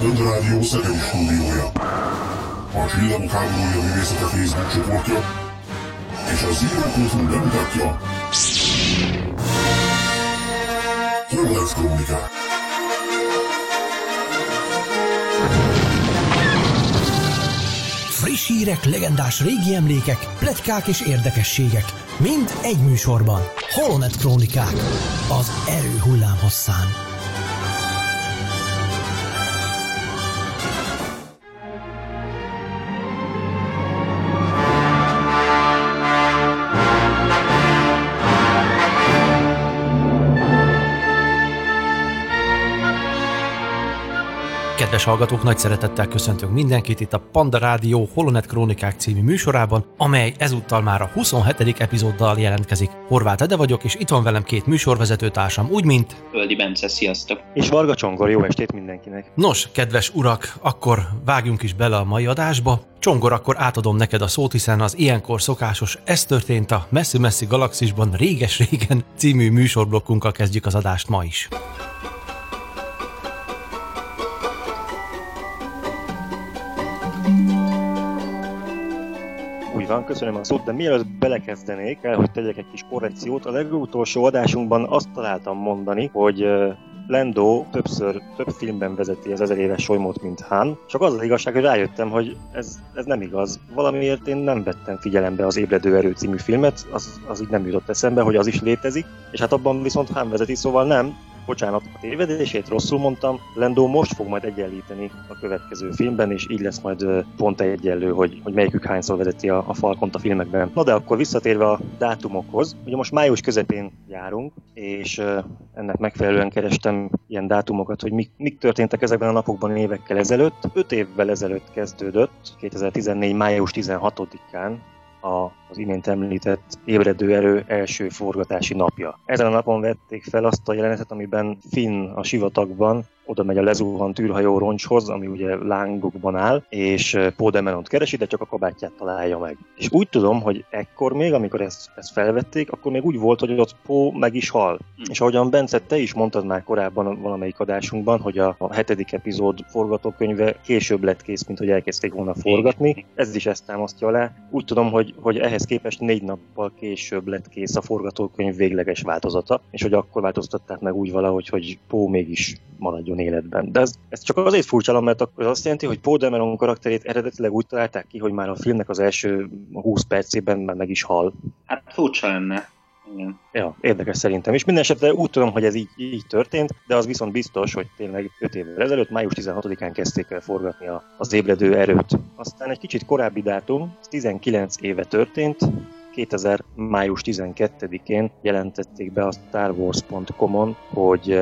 Rádió Szegedi stúdiója. A Csillagok háborúja művészete Facebook csoportja és a Zero Kultúr bemutatja Hornet Krónikák. Friss hírek, legendás régi emlékek, pletykák és érdekességek. Mind egy műsorban. Holonet Krónikák. Az erő hullám hosszán. Kedves hallgatók, nagy szeretettel köszöntünk mindenkit itt a Panda Rádió Holonet Krónikák című műsorában, amely ezúttal már a 27. epizóddal jelentkezik. Horváth Ede vagyok, és itt van velem két műsorvezetőtársam, úgy mint... Földi Bence, sziasztok! És Varga Csongor, jó estét mindenkinek! Nos, kedves urak, akkor vágjunk is bele a mai adásba. Csongor, akkor átadom neked a szót, hiszen az ilyenkor szokásos Ez történt a Messzi-Messzi Galaxisban réges-régen című műsorblokkunkkal kezdjük az adást ma is. Van, köszönöm a szót, de mielőtt belekezdenék, el, hogy tegyek egy kis korrekciót. A legutolsó adásunkban azt találtam mondani, hogy Lendo többször, több filmben vezeti az ezer éves solymót, mint Han. Csak az az igazság, hogy rájöttem, hogy ez, ez nem igaz. Valamiért én nem vettem figyelembe az Ébredő Erő című filmet, az, az így nem jutott eszembe, hogy az is létezik, és hát abban viszont Han vezeti, szóval nem, bocsánat a tévedését, rosszul mondtam, Lendo most fog majd egyenlíteni a következő filmben, és így lesz majd pont egyenlő, hogy, hogy melyikük hányszor vezeti a, a Falkont a filmekben. Na de akkor visszatérve a dátumokhoz, ugye most május közepén járunk, és ennek megfelelően kerestem ilyen dátumokat, hogy mik, mik történtek ezekben a napokban évekkel ezelőtt. Öt évvel ezelőtt kezdődött, 2014. május 16-án a, az imént említett ébredő erő első forgatási napja. Ezen a napon vették fel azt a jelenetet, amiben Finn a sivatagban oda megy a lezuhant űrhajó roncshoz, ami ugye lángokban áll, és Podemelont keresi, de csak a kabátját találja meg. És úgy tudom, hogy ekkor még, amikor ezt, ezt felvették, akkor még úgy volt, hogy ott Pó meg is hal. Hmm. És ahogyan Bence, te is mondtad már korábban valamelyik adásunkban, hogy a, a hetedik epizód forgatókönyve később lett kész, mint hogy elkezdték volna forgatni. Ez is ezt támasztja alá. Úgy tudom, hogy, hogy ehhez képest négy nappal később lett kész a forgatókönyv végleges változata, és hogy akkor változtatták meg úgy valahogy, hogy Pó mégis maradjon életben. De ez, ez csak azért furcsa, mert akkor azt jelenti, hogy Paul Dameron karakterét eredetileg úgy találták ki, hogy már a filmnek az első 20 percében már meg is hal. Hát furcsa lenne. Igen. Ja, érdekes szerintem. És minden esetre úgy tudom, hogy ez így, így történt, de az viszont biztos, hogy tényleg 5 évvel ezelőtt, május 16-án kezdték el forgatni a, az ébredő erőt. Aztán egy kicsit korábbi dátum, 19 éve történt, 2000. május 12-én jelentették be a StarWars.com-on, hogy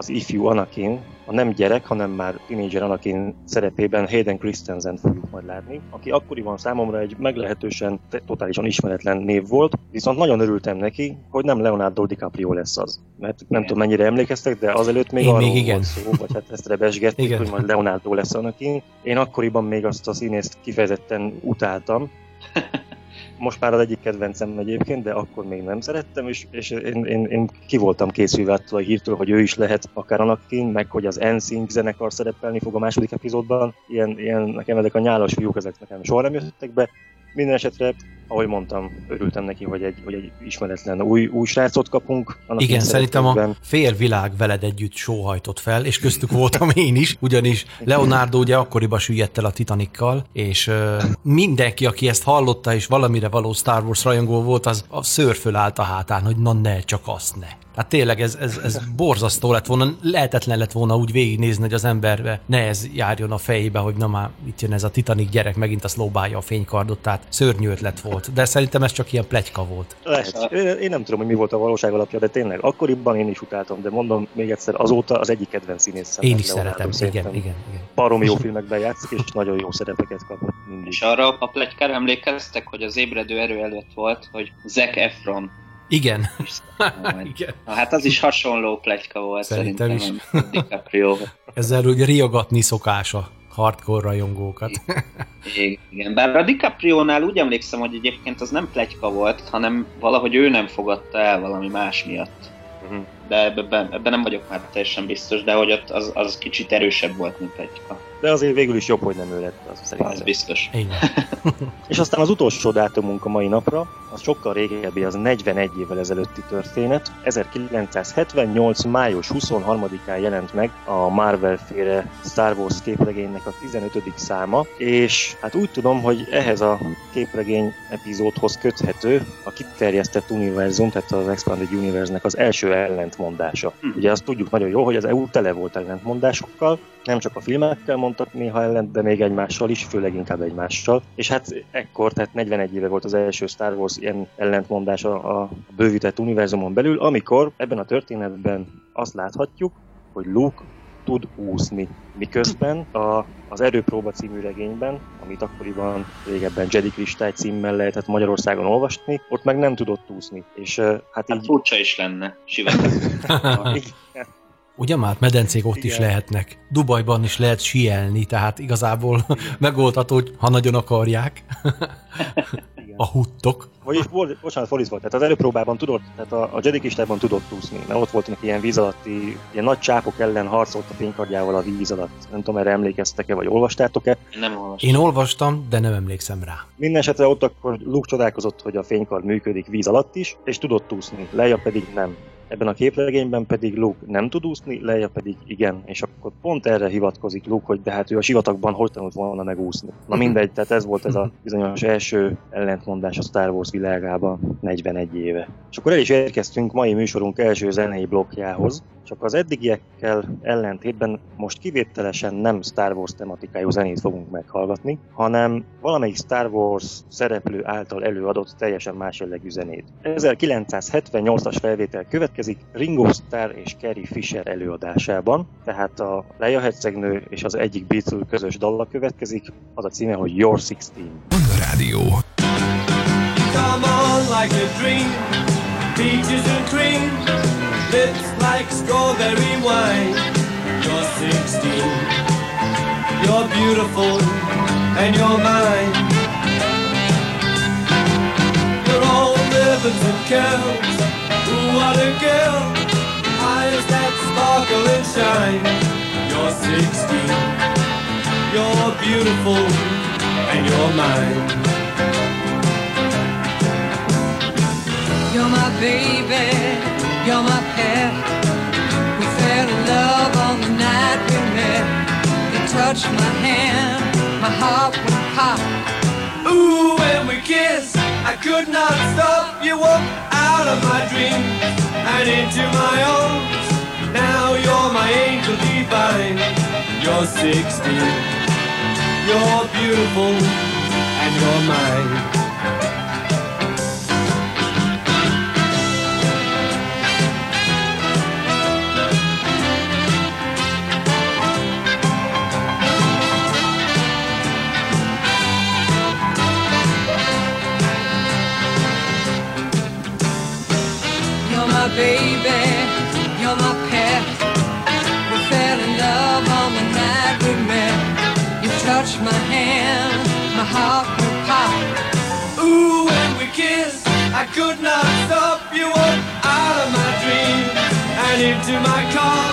az ifjú Anakin, a nem gyerek, hanem már tínédzser Anakin szerepében Hayden Christensen fogjuk majd látni, aki akkoriban számomra egy meglehetősen totálisan ismeretlen név volt, viszont nagyon örültem neki, hogy nem Leonardo DiCaprio lesz az. Mert nem igen. tudom mennyire emlékeztek, de azelőtt még Én arról még igen. volt szó, vagy hát ezt rebesgették, igen. hogy majd Leonardo lesz Anakin. Én akkoriban még azt a színészt kifejezetten utáltam, most már az egyik kedvencem egyébként, de akkor még nem szerettem, és, és én, én, én ki voltam készülve attól a hírtől, hogy ő is lehet akár Anakin, meg hogy az NSYNC zenekar szerepelni fog a második epizódban. Ilyen, ilyen nekem ezek a nyálas fiúk, ezek nekem soha nem jöttek be. Minden esetre, ahogy mondtam, örültem neki, hogy egy, hogy egy ismeretlen új, új srácot kapunk. Igen, szerintem a fél világ veled együtt sóhajtott fel, és köztük voltam én is, ugyanis Leonardo ugye akkoriban süllyedt el a Titanikkal, és uh, mindenki, aki ezt hallotta, és valamire való Star Wars rajongó volt, az a szőr fölállt a hátán, hogy na ne, csak azt ne. Hát tényleg ez, ez, ez borzasztó lett volna, lehetetlen lett volna úgy végignézni, hogy az emberbe ne ez járjon a fejébe, hogy na már itt jön ez a Titanic gyerek, megint azt lóbálja a fénykardot, tehát szörnyű ötlet volt. De szerintem ez csak ilyen plegyka volt. Lehet. Én nem tudom, hogy mi volt a valóság alapja, de tényleg akkoriban én is utáltam, de mondom még egyszer, azóta az egyik kedvenc színészem. Én is szeretem, igen, igen, igen. Barom jó filmekben játszik, és nagyon jó szerepeket kapott mindig. És arra a plegykára emlékeztek, hogy az ébredő erő előtt volt, hogy Zac Efron igen. Igen. Na, hát az is hasonló plegyka volt szerintem, szerintem is. DiCaprio. Ezzel úgy riogatni szokása hardcore rajongókat. Igen, bár a DiCaprio-nál úgy emlékszem, hogy egyébként az nem plegyka volt, hanem valahogy ő nem fogadta el valami más miatt. Uh-huh. de ebben, ebben nem vagyok már teljesen biztos, de hogy ott az, az kicsit erősebb volt, mint egy de azért végül is jobb, hogy nem ő lett az szerintem. Az biztos. és aztán az utolsó dátumunk a mai napra, az sokkal régebbi, az 41 évvel ezelőtti történet. 1978. május 23-án jelent meg a Marvel féle Star Wars képregénynek a 15. száma, és hát úgy tudom, hogy ehhez a képregény epizódhoz köthető a kiterjesztett univerzum, tehát az Expanded Universe-nek az első ellentmondása. Hm. Ugye azt tudjuk nagyon jó, hogy az EU tele volt ellentmondásokkal, nem csak a filmekkel mondtak néha ellent, de még egymással is, főleg inkább egymással. És hát ekkor, tehát 41 éve volt az első Star Wars ilyen ellentmondás a, a bővített univerzumon belül, amikor ebben a történetben azt láthatjuk, hogy Luke tud úszni. Miközben a, az Erőpróba című regényben, amit akkoriban régebben Jedi Kristály címmel lehetett Magyarországon olvasni, ott meg nem tudott úszni. És hát, hát így... furcsa is lenne, sivatag. Ugye már medencék ott Igen. is lehetnek. Dubajban is lehet sielni, tehát igazából megoldható, hogy ha nagyon akarják. a huttok. Vagyis, bocsánat, fordítva, tehát az előpróbában tudott, tehát a, a Jedi Kistályban tudott úszni, mert ott voltak ilyen víz alatti, ilyen nagy csápok ellen harcolt a fénykardjával a víz alatt. Nem tudom, erre emlékeztek-e, vagy olvastátok-e? Nem olvastam. Én olvastam, de nem emlékszem rá. Minden esetre ott akkor Luke csodálkozott, hogy a fénykard működik víz alatt is, és tudott úszni, Leia pedig nem. Ebben a képregényben pedig Luke nem tud úszni, Leia pedig igen, és akkor pont erre hivatkozik Luke, hogy de hát ő a sivatagban hogy tanult volna megúszni. Na mindegy, tehát ez volt ez a bizonyos első ellentmondás a Star Wars világában 41 éve. És akkor el is érkeztünk mai műsorunk első zenei blokkjához, csak az eddigiekkel ellentétben most kivételesen nem Star Wars tematikájú zenét fogunk meghallgatni, hanem valamelyik Star Wars szereplő által előadott teljesen más jellegű zenét. 1978-as felvétel következik Ringo Starr és Carrie Fisher előadásában, tehát a Leia hercegnő és az egyik Beatle közös dalla következik, az a címe, hogy Your 16. Rádió. Come on like a dream, peaches and cream. lips like strawberry wine. You're 16, you're beautiful, and you're mine. You're all ribbons and curls. What a girl! Eyes that sparkle and shine. You're 16, you're beautiful, and you're mine. You're my baby you're my pet. We fell in love on the night we met. You touched my hand, my heart went pop. Ooh, when we kissed, I could not stop. You walked out of my dreams and into my arms. Now you're my angel divine. You're 16. You're beautiful and you're mine. Baby, you're my pet. We fell in love on the night we met. You touched my hand, my heart would pop. Ooh, when we kissed, I could not stop. You out of my dreams and into my car.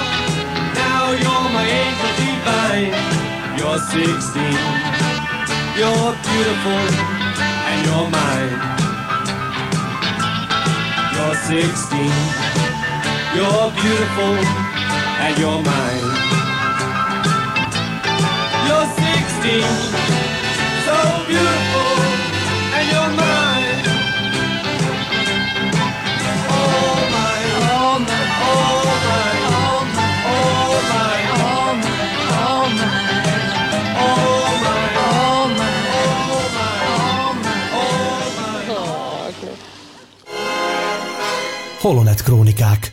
Now you're my angel divine. You're 16, you're beautiful, and you're mine. You're 16. You're beautiful and you're mine. You're 16. Holonet Krónikák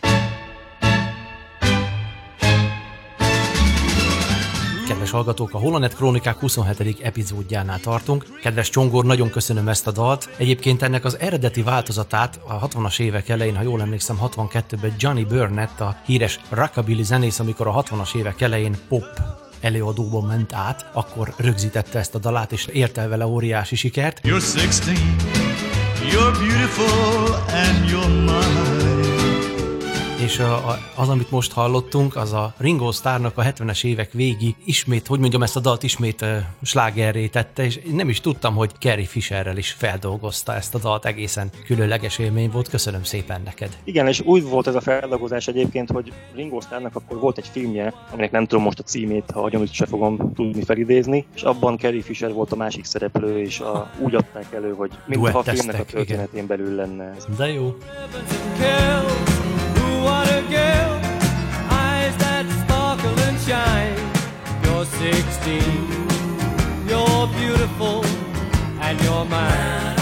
Kedves hallgatók, a Holonet Krónikák 27. epizódjánál tartunk. Kedves Csongor, nagyon köszönöm ezt a dalt. Egyébként ennek az eredeti változatát a 60-as évek elején, ha jól emlékszem, 62-ben Johnny Burnett, a híres rockabilly zenész, amikor a 60-as évek elején pop előadóban ment át, akkor rögzítette ezt a dalát, és érte el vele óriási sikert. You're 16. You're beautiful and you're mine. És a, a, az, amit most hallottunk, az a Ringo Starrnak a 70-es évek végi ismét, hogy mondjam, ezt a dalt ismét uh, slágerré tette, és nem is tudtam, hogy Carrie Fisherrel is feldolgozta ezt a dalt, egészen különleges élmény volt. Köszönöm szépen neked. Igen, és úgy volt ez a feldolgozás egyébként, hogy Ringo Starrnak akkor volt egy filmje, aminek nem tudom most a címét, ha agyon se fogom tudni felidézni, és abban Carrie Fisher volt a másik szereplő, és a, úgy adták elő, hogy mintha a filmnek a történetén igen. belül lenne ez. De jó. You're 16, you're beautiful, and you're mine.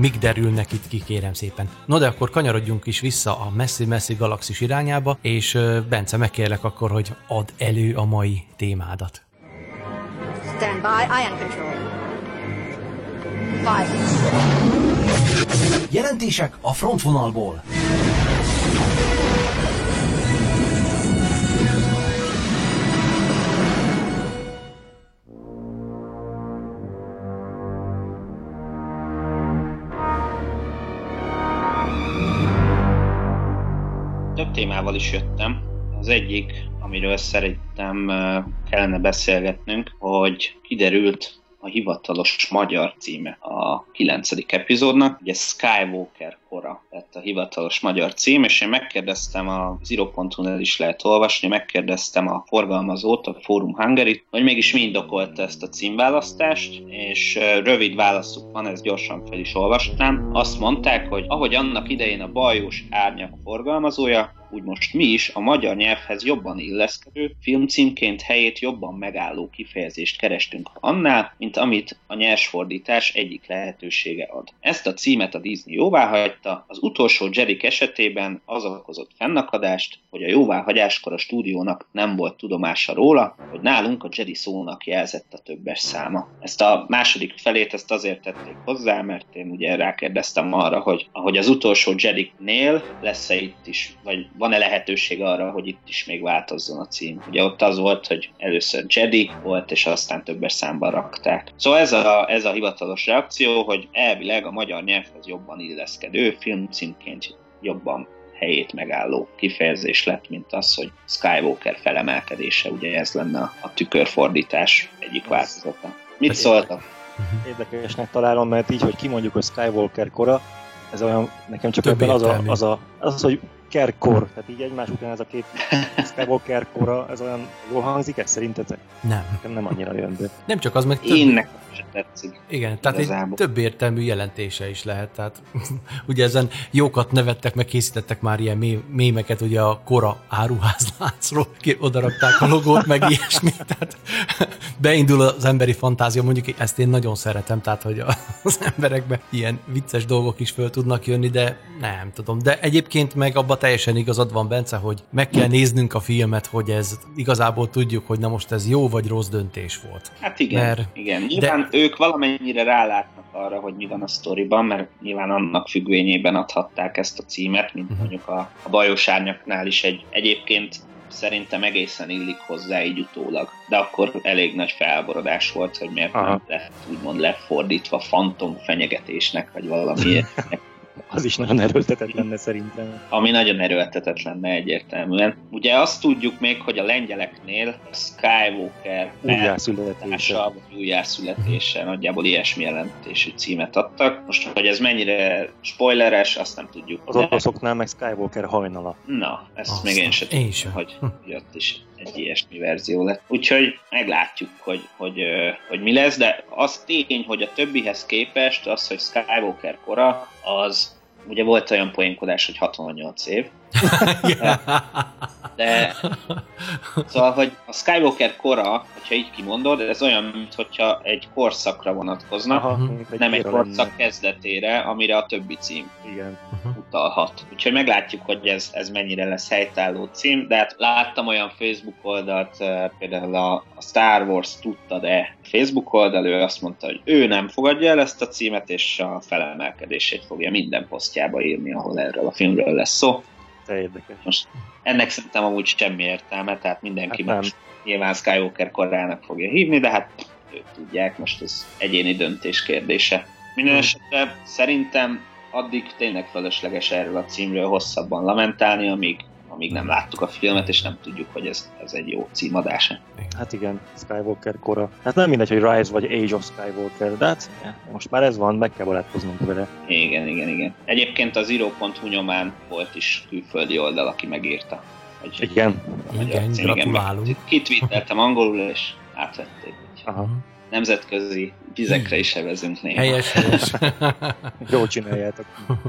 Mik derülnek itt ki, kérem szépen. No de akkor kanyarodjunk is vissza a messzi-messzi galaxis irányába, és Bence, megkérlek akkor, hogy add elő a mai témádat. Stand by, ion control. Five. Jelentések a frontvonalból. több témával is jöttem. Az egyik, amiről szerintem kellene beszélgetnünk, hogy kiderült a hivatalos magyar címe a kilencedik epizódnak. Ugye Skywalker kora lett a hivatalos magyar cím, és én megkérdeztem a Zero.hu-nál is lehet olvasni, megkérdeztem a forgalmazót, a Forum hungary hogy mégis mi indokolta ezt a címválasztást, és rövid válaszuk van, ezt gyorsan fel is olvastam. Azt mondták, hogy ahogy annak idején a bajós árnyak forgalmazója, úgy most mi is a magyar nyelvhez jobban illeszkedő, filmcímként helyét jobban megálló kifejezést kerestünk annál, mint amit a nyersfordítás egyik lehetősége ad. Ezt a címet a Disney jóvá hagyta, az utolsó Jedi esetében az okozott fennakadást, hogy a jóváhagyáskor a stúdiónak nem volt tudomása róla, hogy nálunk a Jedi szónak jelzett a többes száma. Ezt a második felét ezt azért tették hozzá, mert én ugye rákérdeztem arra, hogy ahogy az utolsó Jedi-nél lesz-e itt is, vagy van-e lehetőség arra, hogy itt is még változzon a cím. Ugye ott az volt, hogy először Jedi volt, és aztán többes számban rakták. Szóval ez a, ez a hivatalos reakció, hogy elvileg a magyar nyelvhez jobban illeszkedő filmcímként jobban helyét megálló kifejezés lett, mint az, hogy Skywalker felemelkedése, ugye ez lenne a, tükörfordítás egyik változata. Mit szóltak? Érdekesnek találom, mert így, hogy kimondjuk, hogy Skywalker kora, ez olyan, nekem csak ebben az a, az, a, az, hogy Kerkor, tehát így egymás után ez a két Skywalker kora, ez olyan jól hangzik ez szerintetek? Nem. Nekem nem annyira jön be. Nem csak az, meg több... Én nekem se tetszik. Igen, tehát egy több értelmű jelentése is lehet. Tehát ugye ezen jókat nevettek, meg készítettek már ilyen mé- mémeket, ugye a kora áruházláncról odarakták a logót, meg ilyesmi. Tehát beindul az emberi fantázia, mondjuk ezt én nagyon szeretem, tehát hogy az emberekbe ilyen vicces dolgok is föl tudnak jönni, de nem tudom. De egyébként meg abba teljesen igazad van, Bence, hogy meg kell néznünk a filmet, hogy ez igazából tudjuk, hogy na most ez jó vagy rossz döntés volt. Hát igen, mert, igen. Nyilván de... ők valamennyire rálátnak arra, hogy mi van a sztoriban, mert nyilván annak függvényében adhatták ezt a címet, mint uh-huh. mondjuk a, a bajos árnyaknál is egy egyébként szerintem egészen illik hozzá így utólag. De akkor elég nagy felborodás volt, hogy miért Aha. nem lett úgymond lefordítva fantom fenyegetésnek, vagy valami az is nagyon erőltetett lenne szerintem. Ami nagyon erőltetett lenne egyértelműen. Ugye azt tudjuk még, hogy a lengyeleknél a Skywalker újjászületése, vagy újjászületése nagyjából ilyesmi jelentésű címet adtak. Most, hogy ez mennyire spoileres, azt nem tudjuk. Az oroszoknál meg Skywalker hajnala. Na, ezt azt még én sem tudom, hogy, hogy ott is egy ilyesmi verzió lett. Úgyhogy meglátjuk, hogy, hogy, hogy mi lesz, de az tény, hogy a többihez képest az, hogy Skywalker kora, az ugye volt olyan poénkodás, hogy 68 év. De szóval, hogy a Skywalker kora, hogyha így kimondod, ez olyan, mintha egy korszakra vonatkozna, Aha, nem egy korszak lenne. kezdetére, amire a többi cím Igen. utalhat. Úgyhogy meglátjuk, hogy ez, ez mennyire lesz helytálló cím, de hát láttam olyan Facebook oldalt, például a, a Star Wars tudta de Facebook oldal, ő azt mondta, hogy ő nem fogadja el ezt a címet, és a felemelkedését fogja minden posztjába írni, ahol erről a filmről lesz szó. Te érdekes. Most ennek szerintem amúgy semmi értelme, tehát mindenki hát most nyilván Skywalker korának fogja hívni, de hát ők tudják, most ez egyéni döntés kérdése. Minden esetre szerintem addig tényleg felesleges erről a címről hosszabban lamentálni, amíg amíg nem láttuk a filmet, és nem tudjuk, hogy ez, ez egy jó címadás. Hát igen, Skywalker kora. Hát nem mindegy, hogy Rise vagy Age of Skywalker, de hát most már ez van, meg kell barátkoznunk vele. Igen, igen, igen. Egyébként az író.hu nyomán volt is külföldi oldal, aki megírta. Hogy igen. Igen, gratulálunk. Kitwitteltem angolul, és átvették. Aha nemzetközi vizekre is evezünk néha. Helyes, helyes. Jó csináljátok.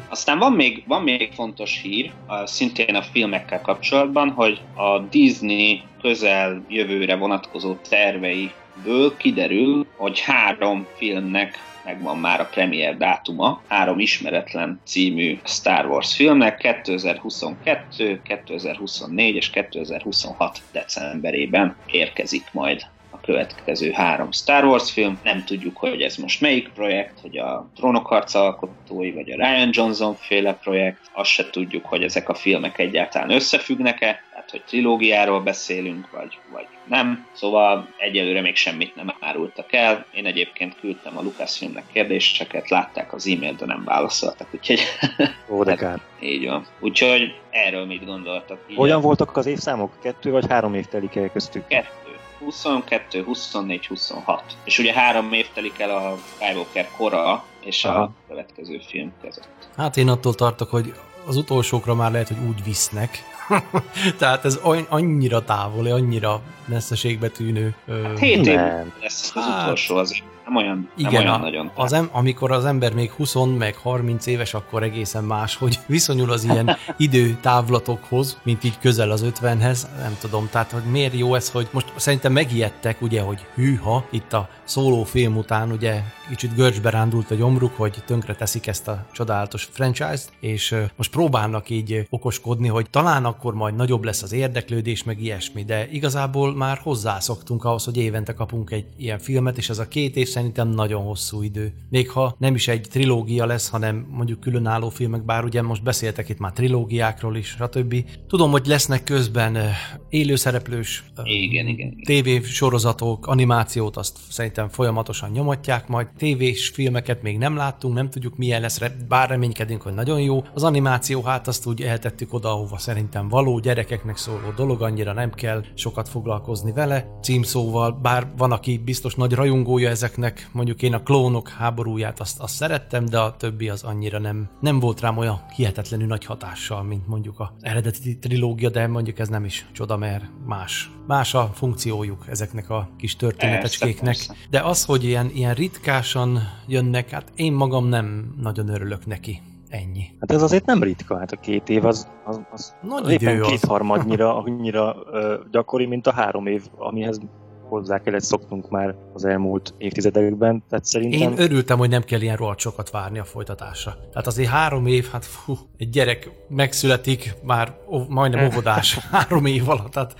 Aztán van még, van még fontos hír, szintén a filmekkel kapcsolatban, hogy a Disney közel jövőre vonatkozó terveiből kiderül, hogy három filmnek megvan már a premier dátuma, három ismeretlen című Star Wars filmnek 2022, 2024 és 2026 decemberében érkezik majd következő három Star Wars film. Nem tudjuk, hogy ez most melyik projekt, hogy a Trónok harca alkotói, vagy a Ryan Johnson féle projekt. Azt se tudjuk, hogy ezek a filmek egyáltalán összefüggnek-e, tehát hogy trilógiáról beszélünk, vagy, vagy nem. Szóval egyelőre még semmit nem árultak el. Én egyébként küldtem a Lucasfilmnek kérdéseket, látták az e-mailt, de nem válaszoltak, úgyhogy... Ó, de kár. Így van. Úgyhogy erről mit gondoltak? Hogyan voltak az évszámok? Kettő vagy három év telik el köztük? Kettő 22, 24, 26. És ugye három év telik el a Skywalker kora és Aha. a következő film között. Hát én attól tartok, hogy az utolsókra már lehet, hogy úgy visznek. Tehát ez annyira távoli, annyira messzeségbe tűnő. Hát 7 év lesz az hát, utolsó, az nem olyan, igen, nem olyan a, nagyon. Az em, amikor az ember még 20 meg 30 éves, akkor egészen más, hogy viszonyul az ilyen időtávlatokhoz, mint így közel az 50-hez, nem tudom, tehát hogy miért jó ez, hogy most szerintem megijedtek, ugye, hogy hűha, itt a szóló film után ugye kicsit görcsbe rándult a gyomruk, hogy tönkre teszik ezt a csodálatos franchise-t, és most próbálnak így okoskodni, hogy talán akkor majd nagyobb lesz az érdeklődés, meg ilyesmi, de igazából már hozzászoktunk ahhoz, hogy évente kapunk egy ilyen filmet, és ez a két év szerintem nagyon hosszú idő. Még ha nem is egy trilógia lesz, hanem mondjuk különálló filmek, bár ugye most beszéltek itt már trilógiákról is, stb. Tudom, hogy lesznek közben élőszereplős igen, igen, igen. TV sorozatok, animációt, azt szerintem folyamatosan nyomatják majd. Tévés filmeket még nem láttunk, nem tudjuk milyen lesz, bár reménykedünk, hogy nagyon jó. Az animáció hát azt úgy eltettük oda, ahova szerintem való gyerekeknek szóló dolog, annyira nem kell sokat foglalkozni vele. Címszóval, bár van, aki biztos nagy rajongója ezeknek, mondjuk én a klónok háborúját azt, azt szerettem, de a többi az annyira nem, nem volt rám olyan hihetetlenül nagy hatással, mint mondjuk a eredeti trilógia, de mondjuk ez nem is csoda, mert más. Más a funkciójuk ezeknek a kis történetecskéknek. De az, hogy ilyen, ilyen ritkásan jönnek, hát én magam nem nagyon örülök neki. Ennyi. Hát ez azért nem ritka, hát a két év az, az, az Nagy éppen kétharmadnyira annyira gyakori, mint a három év, amihez hozzá kellett szoknunk már az elmúlt évtizedekben. Tehát szerintem... Én örültem, hogy nem kell ilyen rohadt sokat várni a folytatásra. Tehát azért három év, hát fú, egy gyerek megszületik, már majdnem óvodás három év alatt, tehát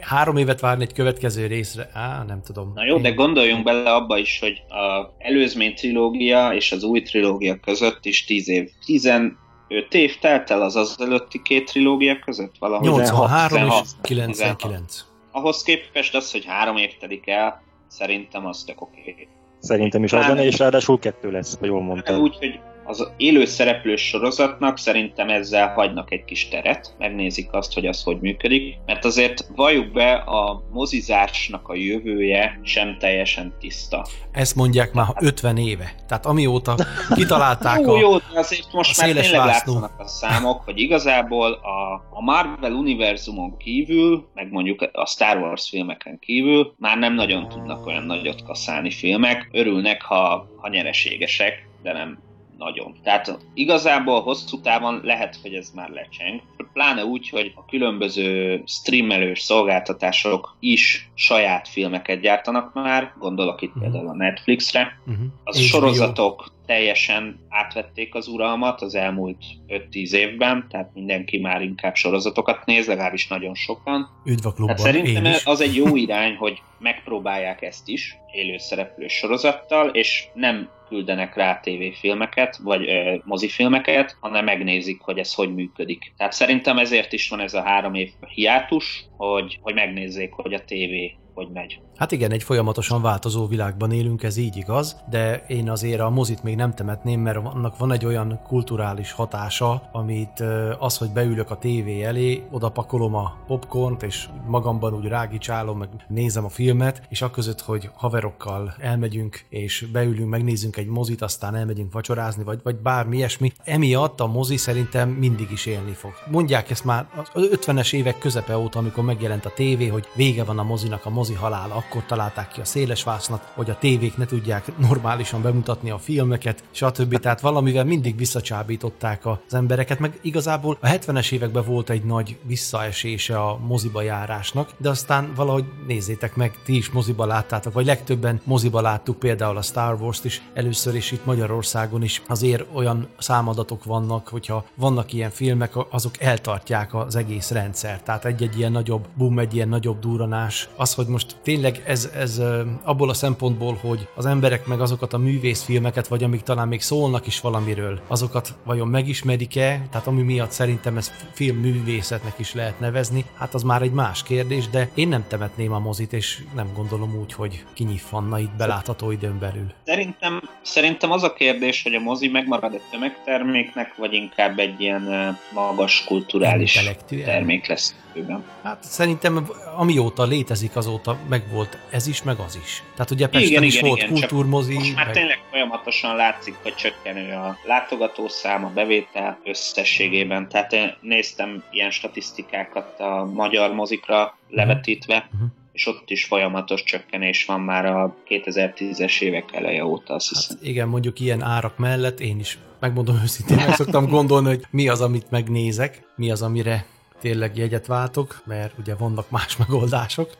három évet várni egy következő részre, á, nem tudom. Na jó, de gondoljunk bele abba is, hogy a előzmény trilógia és az új trilógia között is tíz év. Tizen 5 év telt el az az előtti két trilógia között? Valahogy 83 és 99 ahhoz képest az, hogy három év telik el, szerintem az tök oké. Okay. Szerintem is az lenne, és ráadásul kettő lesz, ha jól mondtam. Úgy, hogy az élő szereplős sorozatnak szerintem ezzel hagynak egy kis teret, megnézik azt, hogy az hogy működik, mert azért valljuk be, a mozizásnak a jövője sem teljesen tiszta. Ezt mondják már 50 éve. Tehát amióta kitalálták a, jó, de azért most már tényleg látszanak a számok, hogy igazából a, a Marvel univerzumon kívül, meg mondjuk a Star Wars filmeken kívül már nem nagyon tudnak olyan nagyot kaszálni filmek. Örülnek, ha, ha nyereségesek, de nem nagyon. Tehát igazából hosszú távon lehet, hogy ez már lecseng. Pláne úgy, hogy a különböző streamelős szolgáltatások is saját filmeket gyártanak már, gondolok itt uh-huh. például a Netflixre. Uh-huh. Az HBO. sorozatok teljesen átvették az uralmat az elmúlt 5-10 évben, tehát mindenki már inkább sorozatokat néz, legalábbis nagyon sokan. Üdv a klubban, hát szerintem az egy jó irány, hogy megpróbálják ezt is élőszereplős sorozattal, és nem küldenek rá tévéfilmeket, vagy ö, mozifilmeket, hanem megnézik, hogy ez hogy működik. Tehát szerintem ezért is van ez a három év hiátus, hogy, hogy megnézzék, hogy a tévé hogy megy. Hát igen, egy folyamatosan változó világban élünk, ez így igaz, de én azért a mozit még nem temetném, mert annak van egy olyan kulturális hatása, amit az, hogy beülök a tévé elé, oda pakolom a popcornt, és magamban úgy rágicsálom, meg nézem a filmet, és akközött, hogy haverokkal elmegyünk, és beülünk, megnézzünk egy mozit, aztán elmegyünk vacsorázni, vagy, vagy bármi ilyesmi, emiatt a mozi szerintem mindig is élni fog. Mondják ezt már az 50-es évek közepe óta, amikor megjelent a tévé, hogy vége van a mozinak, a mozi halál, akkor találták ki a széles vásznat, hogy a tévék ne tudják normálisan bemutatni a filmeket, stb. Tehát valamivel mindig visszacsábították az embereket, meg igazából a 70-es években volt egy nagy visszaesése a moziba járásnak, de aztán valahogy nézzétek meg, ti is moziba láttátok, vagy legtöbben moziba láttuk például a Star Wars-t is először is itt Magyarországon is. Azért olyan számadatok vannak, hogyha vannak ilyen filmek, azok eltartják az egész rendszer. Tehát egy-egy ilyen nagyobb boom, egy ilyen nagyobb duranás. Az, hogy most tényleg ez, ez abból a szempontból, hogy az emberek meg azokat a művészfilmeket, vagy amik talán még szólnak is valamiről, azokat vajon megismerik-e? Tehát ami miatt szerintem ez filmművészetnek is lehet nevezni, hát az már egy más kérdés, de én nem temetném a mozit, és nem gondolom úgy, hogy kinyiffanna itt belátható időn belül. Szerintem, szerintem az a kérdés, hogy a mozi megmarad egy tömegterméknek, vagy inkább egy ilyen magas kulturális termék lesz jövőben. Hát szerintem amióta létezik, azóta megvolt ez is, meg az is. Tehát ugye Pesten igen, is igen, volt igen, kultúrmozi. Most már meg... tényleg folyamatosan látszik, hogy csökkenő a látogatószám, a bevétel összességében. Tehát én néztem ilyen statisztikákat a magyar mozikra mhm. levetítve, uh-huh és ott is folyamatos csökkenés van már a 2010-es évek eleje óta, azt hiszem. Hát igen, mondjuk ilyen árak mellett én is megmondom őszintén, meg szoktam gondolni, hogy mi az, amit megnézek, mi az, amire tényleg jegyet váltok, mert ugye vannak más megoldások.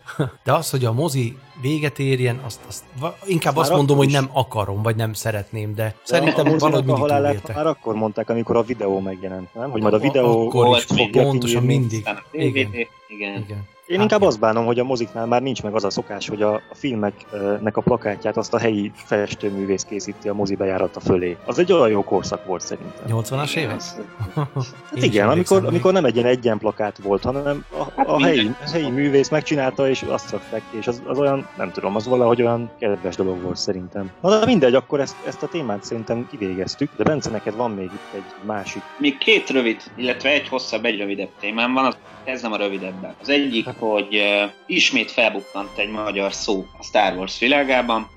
De az, hogy a mozi véget érjen, azt, azt inkább azt mondom, hogy nem akarom, vagy nem szeretném, de, de szerintem a valahogy mindig túléltek. Már akkor mondták, amikor a videó megjelent, nem? Hogy majd a videó akkor is fogja pontosan mindig. Igen. Igen. Igen. Én hát inkább azt bánom, hogy a moziknál már nincs meg az a szokás, hogy a, a filmeknek a plakátját azt a helyi festőművész készíti a mozi bejárata fölé. Az egy olyan jó korszak volt szerintem. 80-as évek? Hát igen, amikor, amikor nem egy ilyen egyen plakát volt, hanem a, hát a helyi, helyi művész megcsinálta, és azt rakták és az, az olyan, nem tudom, az valahogy olyan kedves dolog volt szerintem. Na de mindegy, akkor ezt, ezt a témát szerintem kivégeztük, de Bence, neked van még itt egy másik. Még két rövid, illetve egy hosszabb, egy rövidebb témám van, az kezdem a rövidebben. Az egyik, hogy ismét felbukkant egy magyar szó a Star Wars világában.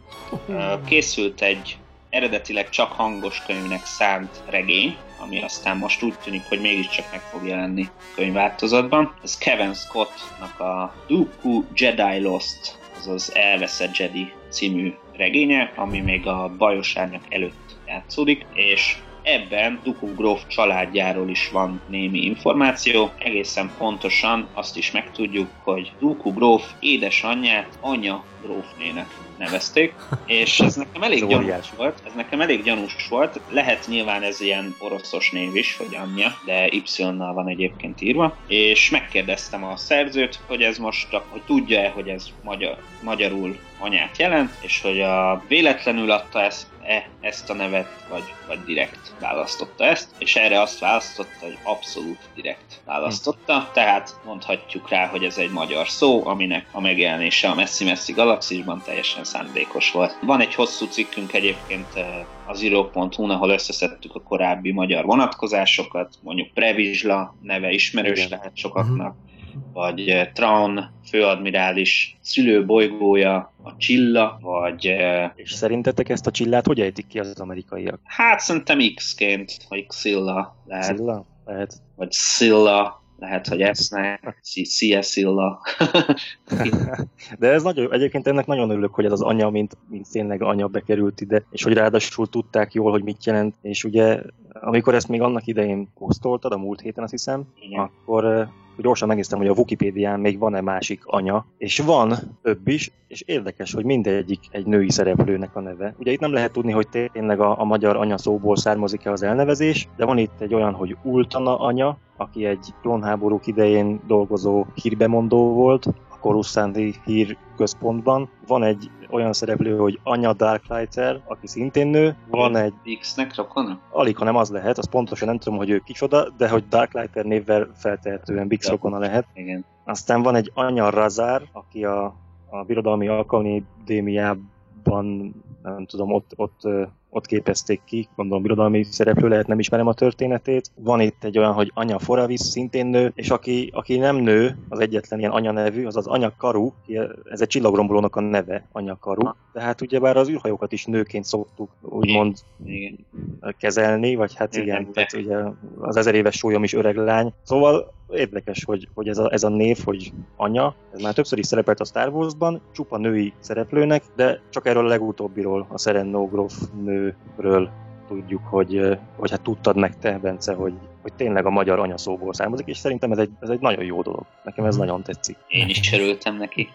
Készült egy eredetileg csak hangos könyvnek szánt regény, ami aztán most úgy tűnik, hogy mégiscsak meg fog jelenni könyvváltozatban. Ez Kevin Scottnak a Dooku Jedi Lost, azaz Elveszett Jedi című regénye, ami még a bajos előtt játszódik, és Ebben Dukú gróf családjáról is van némi információ. Egészen pontosan azt is megtudjuk, hogy Dukú gróf édesanyját anya grófnének nevezték, és ez nekem elég gyanús volt, ez nekem elég gyanús volt, lehet nyilván ez ilyen oroszos név is, hogy anyja, de Y-nal van egyébként írva, és megkérdeztem a szerzőt, hogy ez most, hogy tudja-e, hogy ez magyar, magyarul anyát jelent, és hogy a véletlenül adta ezt, e ezt a nevet, vagy, vagy direkt választotta ezt, és erre azt választotta, hogy abszolút direkt választotta, tehát mondhatjuk rá, hogy ez egy magyar szó, aminek a megjelenése a messzi-messzi galaxisban teljesen szándékos volt. Van egy hosszú cikkünk egyébként e, az író.hu, ahol összeszedtük a korábbi magyar vonatkozásokat, mondjuk Previzsla neve ismerős Igen. lehet sokaknak, uh-huh vagy eh, Traun főadmirális szülőbolygója, a Csilla, vagy... Eh, És szerintetek ezt a Csillát hogy ejtik ki az amerikaiak? Hát szerintem X-ként, vagy Xilla lehet. Xilla? Lehet. Vagy Silla, lehet, hogy esznek, Szia Silla. De ez nagyon, egyébként ennek nagyon örülök, hogy ez az anya, mint, mint tényleg anya bekerült ide, és hogy ráadásul tudták jól, hogy mit jelent, és ugye amikor ezt még annak idején posztoltad, a múlt héten azt hiszem, Igen. akkor eh, gyorsan megnéztem, hogy a Wikipédián még van-e másik anya, és van több is, és érdekes, hogy mindegyik egy női szereplőnek a neve. Ugye itt nem lehet tudni, hogy tényleg a, a magyar anya szóból származik-e az elnevezés, de van itt egy olyan, hogy Ultana anya, aki egy klónháborúk idején dolgozó hírbemondó volt, Coruscanti hír központban. Van egy olyan szereplő, hogy Anya Darklighter, aki szintén nő. Van egy... X-nek rokona? Alig, hanem az lehet, az pontosan nem tudom, hogy ő kicsoda, de hogy Darklighter névvel feltehetően Bix rokona lehet. Igen. Aztán van egy Anya Razár, aki a a Birodalmi Akadémiában, nem tudom, ott, ott ott képezték ki, gondolom birodalmi szereplő lehet, nem ismerem a történetét. Van itt egy olyan, hogy anya Foravis szintén nő, és aki, aki nem nő, az egyetlen ilyen anya nevű, az az anya Karu, ez egy csillagrombolónak a neve, anya Karu. Tehát ugyebár az űrhajókat is nőként szoktuk úgymond igen. kezelni, vagy hát igen, igen tehát ugye az ezer éves súlyom is öreg lány. Szóval érdekes, hogy, hogy ez, a, ez a név, hogy anya, ez már többször is szerepelt a Star Wars-ban, csupa női szereplőnek, de csak erről a legutóbbiról, a Serennogrov nőről tudjuk, hogy, hogy hát tudtad meg te, Bence, hogy, hogy tényleg a magyar anyaszóból származik, és szerintem ez egy, ez egy nagyon jó dolog. Nekem ez mhm. nagyon tetszik. Én is örültem neki.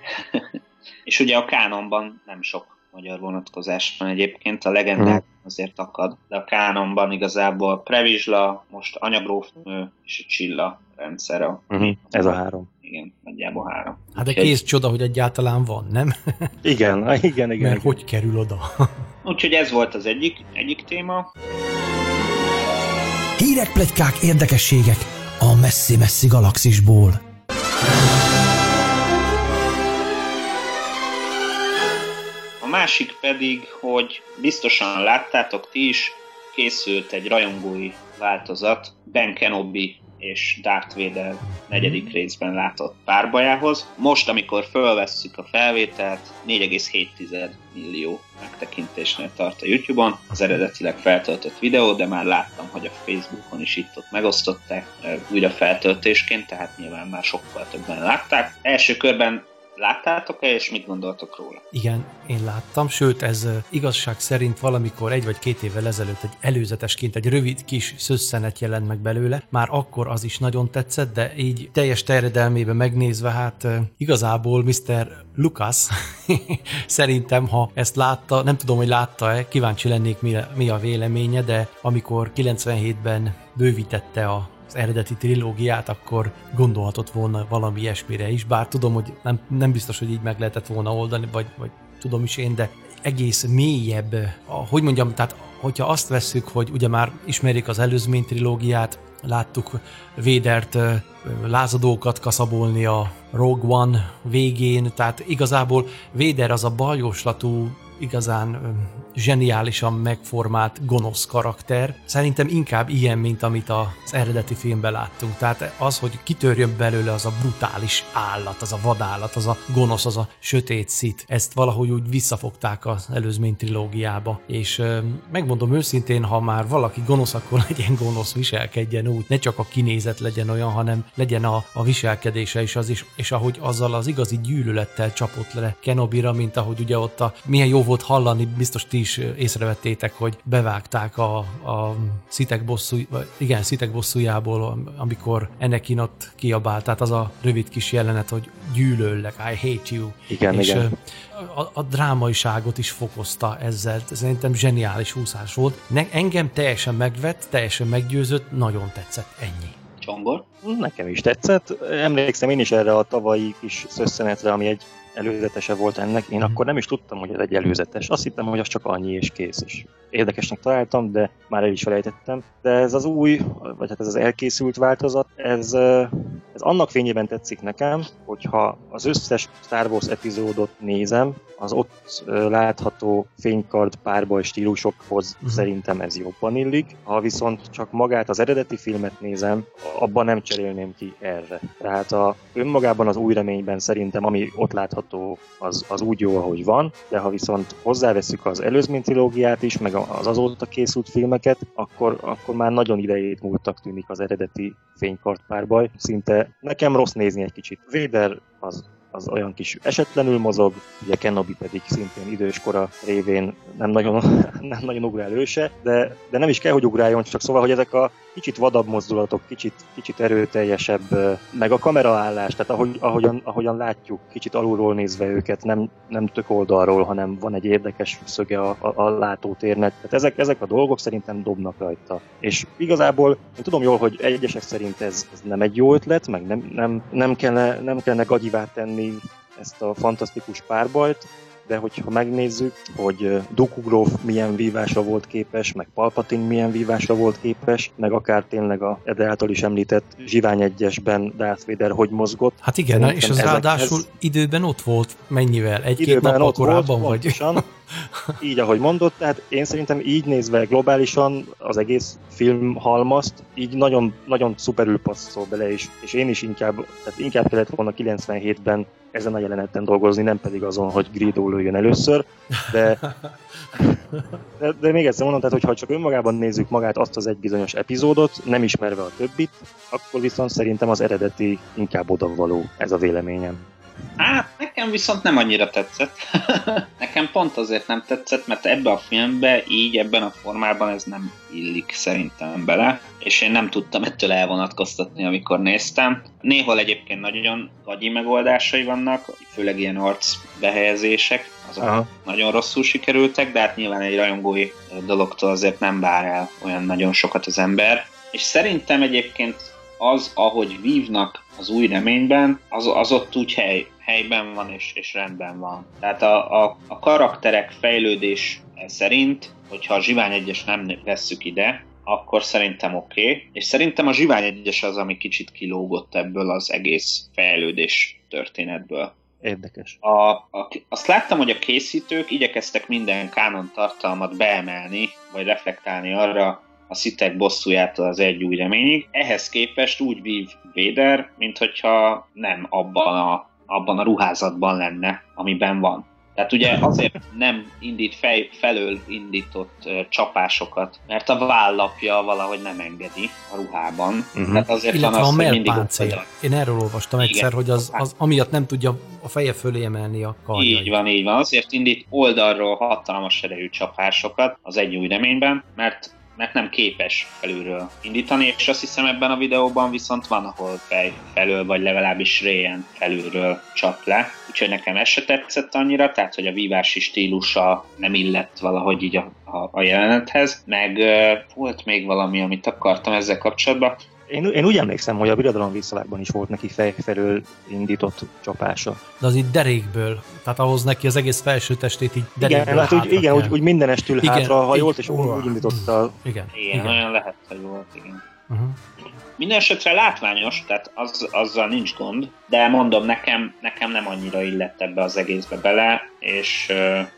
és ugye a kánonban nem sok magyar vonatkozás van egyébként, a legendák hmm. azért akad, de a kánonban igazából Previzsla, most anyagrófnő és a Csilla rendszer. A, uh-huh. Ez a három. Igen, nagyjából három. Hát de kész csoda, hogy egyáltalán van, nem? igen, igen, igen. Mert igen. hogy kerül oda? Úgyhogy ez volt az egyik, egyik téma. Hírek, plegykák, érdekességek a messzi-messzi galaxisból. A másik pedig, hogy biztosan láttátok ti is, készült egy rajongói változat Ben Kenobi és Darth Vader negyedik részben látott párbajához. Most, amikor fölvesszük a felvételt, 4,7 millió megtekintésnél tart a YouTube-on, az eredetileg feltöltött videó, de már láttam, hogy a Facebookon is itt-ott megosztották újra feltöltésként, tehát nyilván már sokkal többen látták. Első körben Láttátok-e, és mit gondoltok róla? Igen, én láttam, sőt, ez igazság szerint valamikor egy vagy két évvel ezelőtt egy előzetesként egy rövid kis szösszenet jelent meg belőle. Már akkor az is nagyon tetszett, de így teljes terjedelmében megnézve, hát igazából Mr. Lucas szerintem, ha ezt látta, nem tudom, hogy látta-e, kíváncsi lennék, mi, a véleménye, de amikor 97-ben bővítette a az eredeti trilógiát, akkor gondolhatott volna valami ilyesmire is, bár tudom, hogy nem, nem biztos, hogy így meg lehetett volna oldani, vagy, vagy tudom is én, de egész mélyebb, hogy mondjam, tehát hogyha azt vesszük, hogy ugye már ismerik az előzmény trilógiát, láttuk Védert lázadókat kaszabolni a Rogue One végén, tehát igazából Véder az a baljoslatú igazán zseniálisan megformált gonosz karakter. Szerintem inkább ilyen, mint amit az eredeti filmben láttunk. Tehát az, hogy kitörjön belőle az a brutális állat, az a vadállat, az a gonosz, az a sötét szit. Ezt valahogy úgy visszafogták az előzmény trilógiába. És megmondom őszintén, ha már valaki gonosz, akkor legyen gonosz, viselkedjen úgy. Ne csak a kinézet legyen olyan, hanem legyen a, a viselkedése is az is, és ahogy azzal az igazi gyűlölettel csapott le Kenobira, mint ahogy ugye ott a milyen jó volt hallani, biztos ti is észrevettétek, hogy bevágták a, a szitek bosszú, igen, szitek bosszújából, amikor Enekin ott kiabált, tehát az a rövid kis jelenet, hogy gyűlöllek, I hate you. Igen, és igen. A, a drámaiságot is fokozta ezzel, szerintem zseniális húszás volt. Ne, engem teljesen megvett, teljesen meggyőzött, nagyon tetszett, ennyi. Csongor? Nekem is tetszett. Emlékszem én is erre a tavalyi kis szösszenetre, ami egy előzetese volt ennek. Én mhm. akkor nem is tudtam, hogy ez egy előzetes. Azt hittem, hogy az csak annyi és kész. És érdekesnek találtam, de már el is felejtettem. De ez az új, vagy hát ez az elkészült változat, ez, ez annak fényében tetszik nekem, hogyha az összes Star Wars epizódot nézem, az ott látható fénykard párbaj stílusokhoz uh-huh. szerintem ez jobban illik. Ha viszont csak magát az eredeti filmet nézem, abban nem cserélném ki erre. Tehát a, önmagában az új reményben szerintem, ami ott látható, az, az úgy jó, ahogy van, de ha viszont hozzáveszünk az előzmény trilógiát is, meg az azóta készült filmeket, akkor, akkor már nagyon idejét múltak tűnik az eredeti fénykart párbaj. Szinte nekem rossz nézni egy kicsit. Vader az az olyan kis esetlenül mozog, ugye Kenobi pedig szintén időskora révén nem nagyon, nem nagyon ugrál őse, de, de nem is kell, hogy ugráljon, csak szóval, hogy ezek a kicsit vadabb mozdulatok, kicsit, kicsit erőteljesebb, meg a kameraállás, tehát ahogy, ahogyan, ahogyan látjuk, kicsit alulról nézve őket, nem, nem tök oldalról, hanem van egy érdekes szöge a, a, a látótérnek. Tehát ezek, ezek a dolgok szerintem dobnak rajta. És igazából én tudom jól, hogy egyesek szerint ez, ez nem egy jó ötlet, meg nem, nem, nem, kellene, nem kellene gagyivá tenni ezt a fantasztikus párbajt, de hogyha megnézzük, hogy Dooku Gróf milyen vívásra volt képes, meg Palpatine milyen vívásra volt képes, meg akár tényleg a Ede által is említett Zsivány egyesben Darth Vader hogy mozgott. Hát igen, és az ráadásul időben ott volt mennyivel? Egy-két nappal korábban volt, vagy? Pontosan, így, ahogy mondott, tehát én szerintem így nézve globálisan az egész film halmazt, így nagyon, nagyon szuperül passzol bele, és, és én is inkább, tehát inkább kellett volna 97-ben ezen a jeleneten dolgozni, nem pedig azon, hogy Grido lőjön először, de, de, de még egyszer mondom, tehát hogyha csak önmagában nézzük magát azt az egy bizonyos epizódot, nem ismerve a többit, akkor viszont szerintem az eredeti inkább odavaló, ez a véleményem. Hát, nekem viszont nem annyira tetszett. nekem pont azért nem tetszett, mert ebbe a filmbe így, ebben a formában ez nem illik szerintem bele, és én nem tudtam ettől elvonatkoztatni, amikor néztem. Néhol egyébként nagyon gagyi megoldásai vannak, főleg ilyen arc behelyezések, azok Aha. nagyon rosszul sikerültek, de hát nyilván egy rajongói dologtól azért nem vár el olyan nagyon sokat az ember. És szerintem egyébként az, ahogy vívnak az új reményben, az, az ott úgy hely, helyben van és, és rendben van. Tehát a, a, a karakterek fejlődés szerint, hogyha a Zsivány egyes nem vesszük ide, akkor szerintem oké. Okay. És szerintem a Zsivány egyes az, ami kicsit kilógott ebből az egész fejlődés történetből. Érdekes. A, a, azt láttam, hogy a készítők igyekeztek minden kánon tartalmat beemelni, vagy reflektálni arra, a szitek bosszújától az egy új reményig. Ehhez képest úgy vív Véder, mint hogyha nem abban a, abban a ruházatban lenne, amiben van. Tehát ugye azért nem indít fej, felől indított uh, csapásokat, mert a vállapja valahogy nem engedi a ruhában. Uh-huh. Tehát azért Illetve van az, a mindig Én erről olvastam Igen, egyszer, hogy az, az amiatt nem tudja a feje fölé emelni a karjait. Így van, így van. Azért indít oldalról hatalmas erejű csapásokat az egy új reményben, mert mert nem képes felülről indítani, és azt hiszem ebben a videóban viszont van, ahol fej felől, vagy legalábbis réjen felülről csap le. Úgyhogy nekem ez se tetszett annyira, tehát hogy a vívási stílusa nem illett valahogy így a, a, a jelenethez. Meg uh, volt még valami, amit akartam ezzel kapcsolatban. Én, én úgy emlékszem, hogy a Birodalom visszavágban is volt neki fej felől indított csapása. De az itt derékből, tehát ahhoz neki az egész felső testét így derékből Igen, hát úgy, igen, úgy, úgy mindenestül igen, hátra hajolt, és úgy, úgy indította. Igen, igen, igen. olyan lehet, hogy volt, igen. Uh-huh. Minden esetre látványos, tehát az, azzal nincs gond, de mondom, nekem, nekem nem annyira illett ebbe az egészbe bele, és,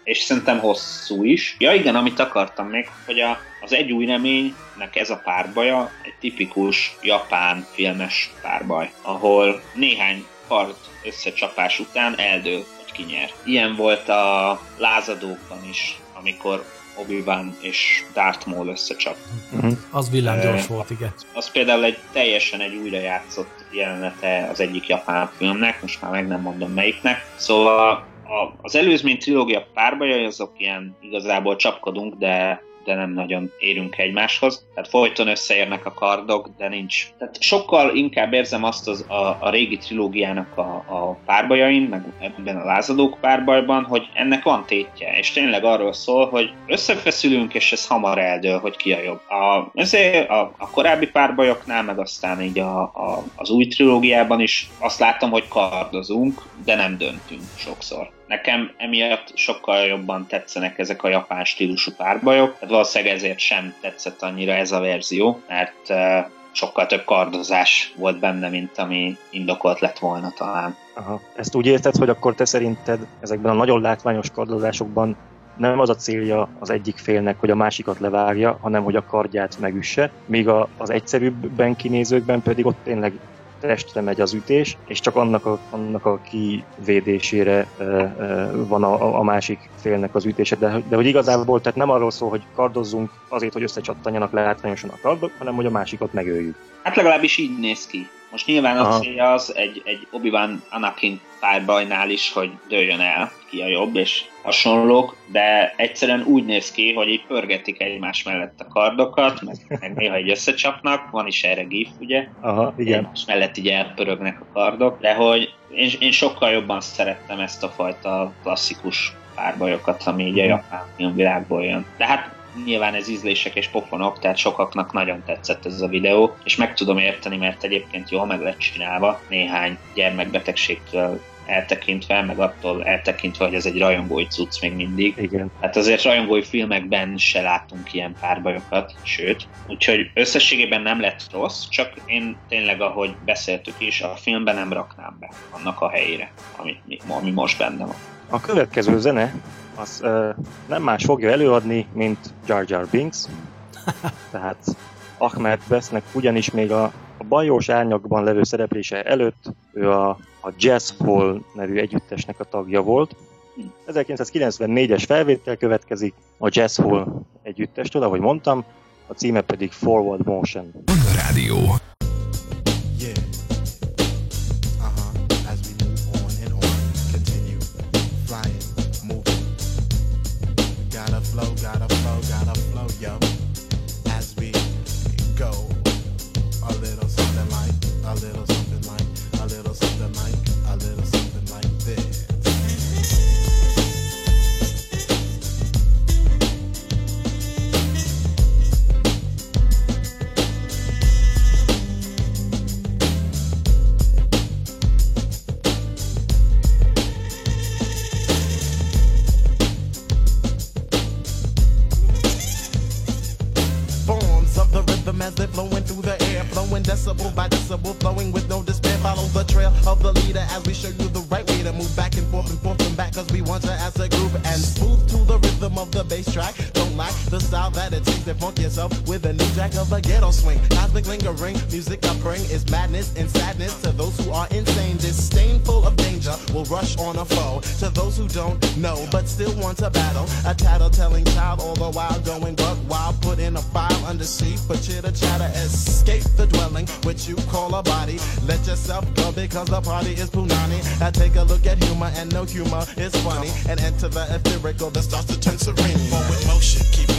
és szerintem hosszú is. Ja igen, amit akartam még, hogy a, az egy új reménynek ez a párbaja egy tipikus japán filmes párbaj, ahol néhány part összecsapás után eldől, hogy ki nyer. Ilyen volt a lázadókban is, amikor Obi-Wan és Darth Maul összecsap. Uh-huh. Az villámgyors volt, igen. Az például egy teljesen egy újrajátszott jelenete az egyik japán filmnek, most már meg nem mondom melyiknek. Szóval a, az előzmény trilógia párbajai azok ilyen igazából csapkodunk, de de nem nagyon érünk egymáshoz. Tehát folyton összeérnek a kardok, de nincs. Tehát sokkal inkább érzem azt az, a, a régi trilógiának a, a párbajain, meg ebben a lázadók párbajban, hogy ennek van tétje, és tényleg arról szól, hogy összefeszülünk, és ez hamar eldől, hogy ki a jobb. A, ezért a, a korábbi párbajoknál, meg aztán így a, a, az új trilógiában is azt láttam, hogy kardozunk, de nem döntünk sokszor. Nekem emiatt sokkal jobban tetszenek ezek a japán stílusú párbajok, tehát valószínűleg ezért sem tetszett annyira ez a verzió, mert sokkal több kardozás volt benne, mint ami indokolt lett volna talán. Aha. Ezt úgy érted, hogy akkor te szerinted ezekben a nagyon látványos kardozásokban nem az a célja az egyik félnek, hogy a másikat levágja, hanem hogy a kardját megüsse, míg a, az egyszerűbben kinézőkben pedig ott tényleg testre megy az ütés, és csak annak a, annak a kivédésére e, e, van a, a másik félnek az ütése. De, de hogy igazából tehát nem arról szól, hogy kardozzunk azért, hogy összecsattanjanak látványosan a kardok, hanem hogy a másikat megöljük. Hát legalábbis így néz ki. Most nyilván a célja az egy, egy Obi-Wan Anakin párbajnál is, hogy dőljön el ki a jobb, és hasonlók, de egyszerűen úgy néz ki, hogy így pörgetik egymás mellett a kardokat, meg, meg néha egy összecsapnak, van is erre gif, ugye? Aha, igen. Egymás mellett így elpörögnek a kardok, de hogy én, én sokkal jobban szerettem ezt a fajta klasszikus párbajokat, ami így a japán filmvilágból jön. De hát nyilván ez ízlések és pofonok, tehát sokaknak nagyon tetszett ez a videó, és meg tudom érteni, mert egyébként jól meg lett csinálva, néhány gyermekbetegségtől eltekintve, meg attól eltekintve, hogy ez egy rajongói cucc még mindig. Igen. Hát azért rajongói filmekben se láttunk ilyen párbajokat, sőt. Úgyhogy összességében nem lett rossz, csak én tényleg, ahogy beszéltük is, a filmben nem raknám be annak a helyére, ami, ami most benne van. A következő zene az uh, nem más fogja előadni, mint Jar Jar Binks. Tehát Ahmed Bestnek ugyanis még a, a bajós árnyakban levő szereplése előtt ő a, a Jazz Hall nevű együttesnek a tagja volt. 1994-es felvétel következik a Jazz Hall együttestől, ahogy mondtam, a címe pedig Forward Motion. Rádió. Flow, gotta flow, gotta flow, yo. As we go, a little something like, a little still want to battle, a tattletale child all the while going buck wild, put in a file under sea for chitter chatter. Escape the dwelling which you call a body. Let yourself go because the party is punani. I take a look at humor and no humor is funny, and enter the etherical that starts to turn serene. Forward motion, keep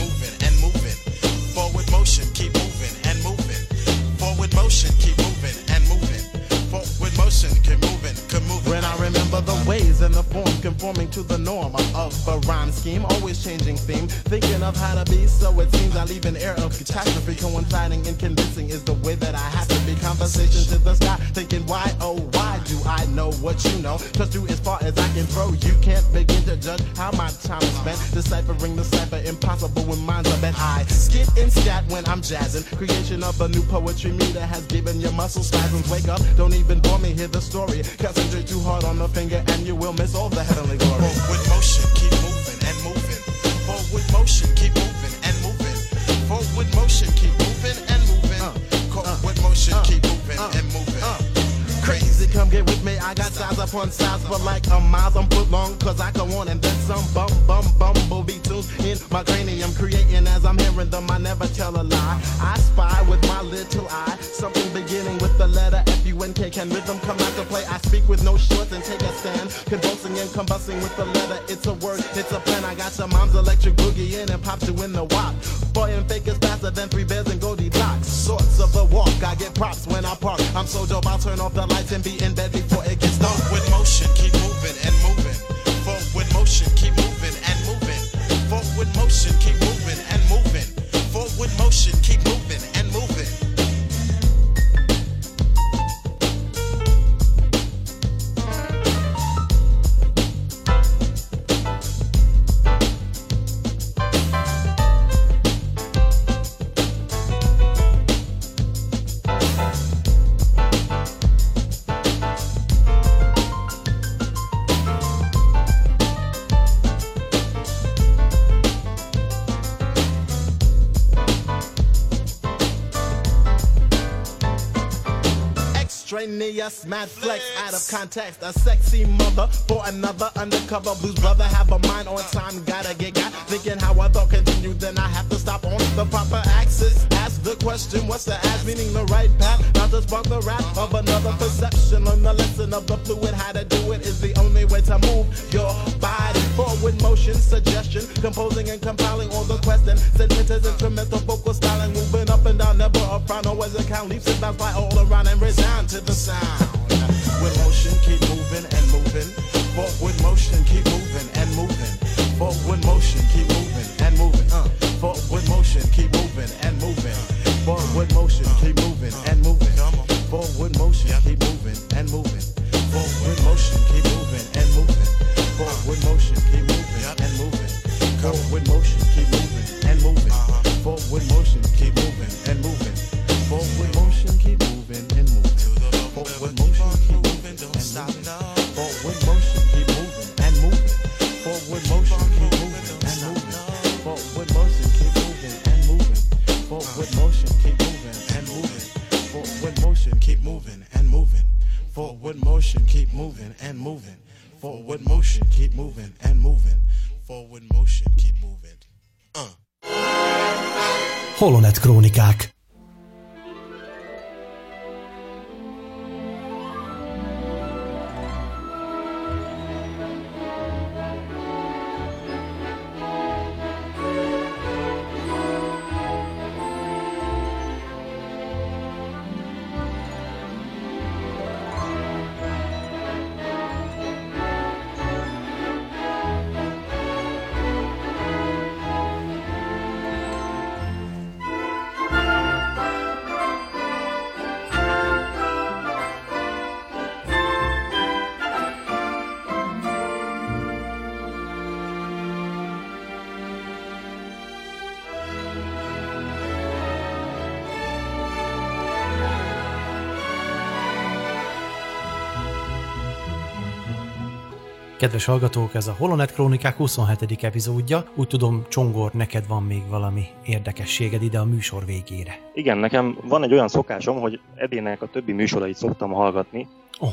an air of catastrophe, coinciding and convincing is the way that I have to be. Conversation to the sky, thinking why oh why do I know what you know? Trust you as far as I can throw. You can't begin to judge how my time is spent deciphering the cipher. Impossible when minds are bent. I skit and scat when I'm jazzing. Creation of a new poetry meter has given your muscles spasms. Wake up, don't even bore me. Hear the story. Concentrate too hard on the finger and you will miss all the heavenly glory. Forward motion, hearing them, I never tell a lie. I spy with my little eye. Something beginning with the letter F U N K. Can rhythm come out to play? I speak with no shorts and take a stand. Convulsing and combusting with the letter. It's a word, it's a plan. I got your mom's electric boogie in and pops you in the wop. Boy and fake is faster than three bears and Goldilocks. Sorts of the walk, I get props when I park. I'm so dope, I'll turn off the lights and be in bed before it gets dark. With motion, keep moving and moving. Forward motion, keep moving keep moving and moving. Forward motion, keep moving. Extraneous, mad flex out of context. A sexy mother for another undercover blues brother. Have a mind on time, gotta get got. Thinking how I thought continued, then I have to stop on the proper axis. Ask the question, what's the ask? Meaning the right path, not to spark the wrath of another perception. Learn the lesson of the fluid, how to do it is the only way to move your body forward. Motion, suggestion, composing and compiling all the question. Sentences, instrumental, vocal styling, moving up and down, never a frown, always a count. Leaps and bounce by all around and resound to the sound. With motion, keep moving and moving. Forward motion, keep moving and moving. Forward motion, keep moving moving. Uh, forward motion, keep moving and moving. Forward motion, keep moving and moving. Forward motion, keep moving and moving. Forward motion, keep moving. Kedves hallgatók, ez a Holonet Krónikák 27. epizódja. Úgy tudom, Csongor, neked van még valami érdekességed ide a műsor végére. Igen, nekem van egy olyan szokásom, hogy Edének a többi műsorait szoktam hallgatni. Oh.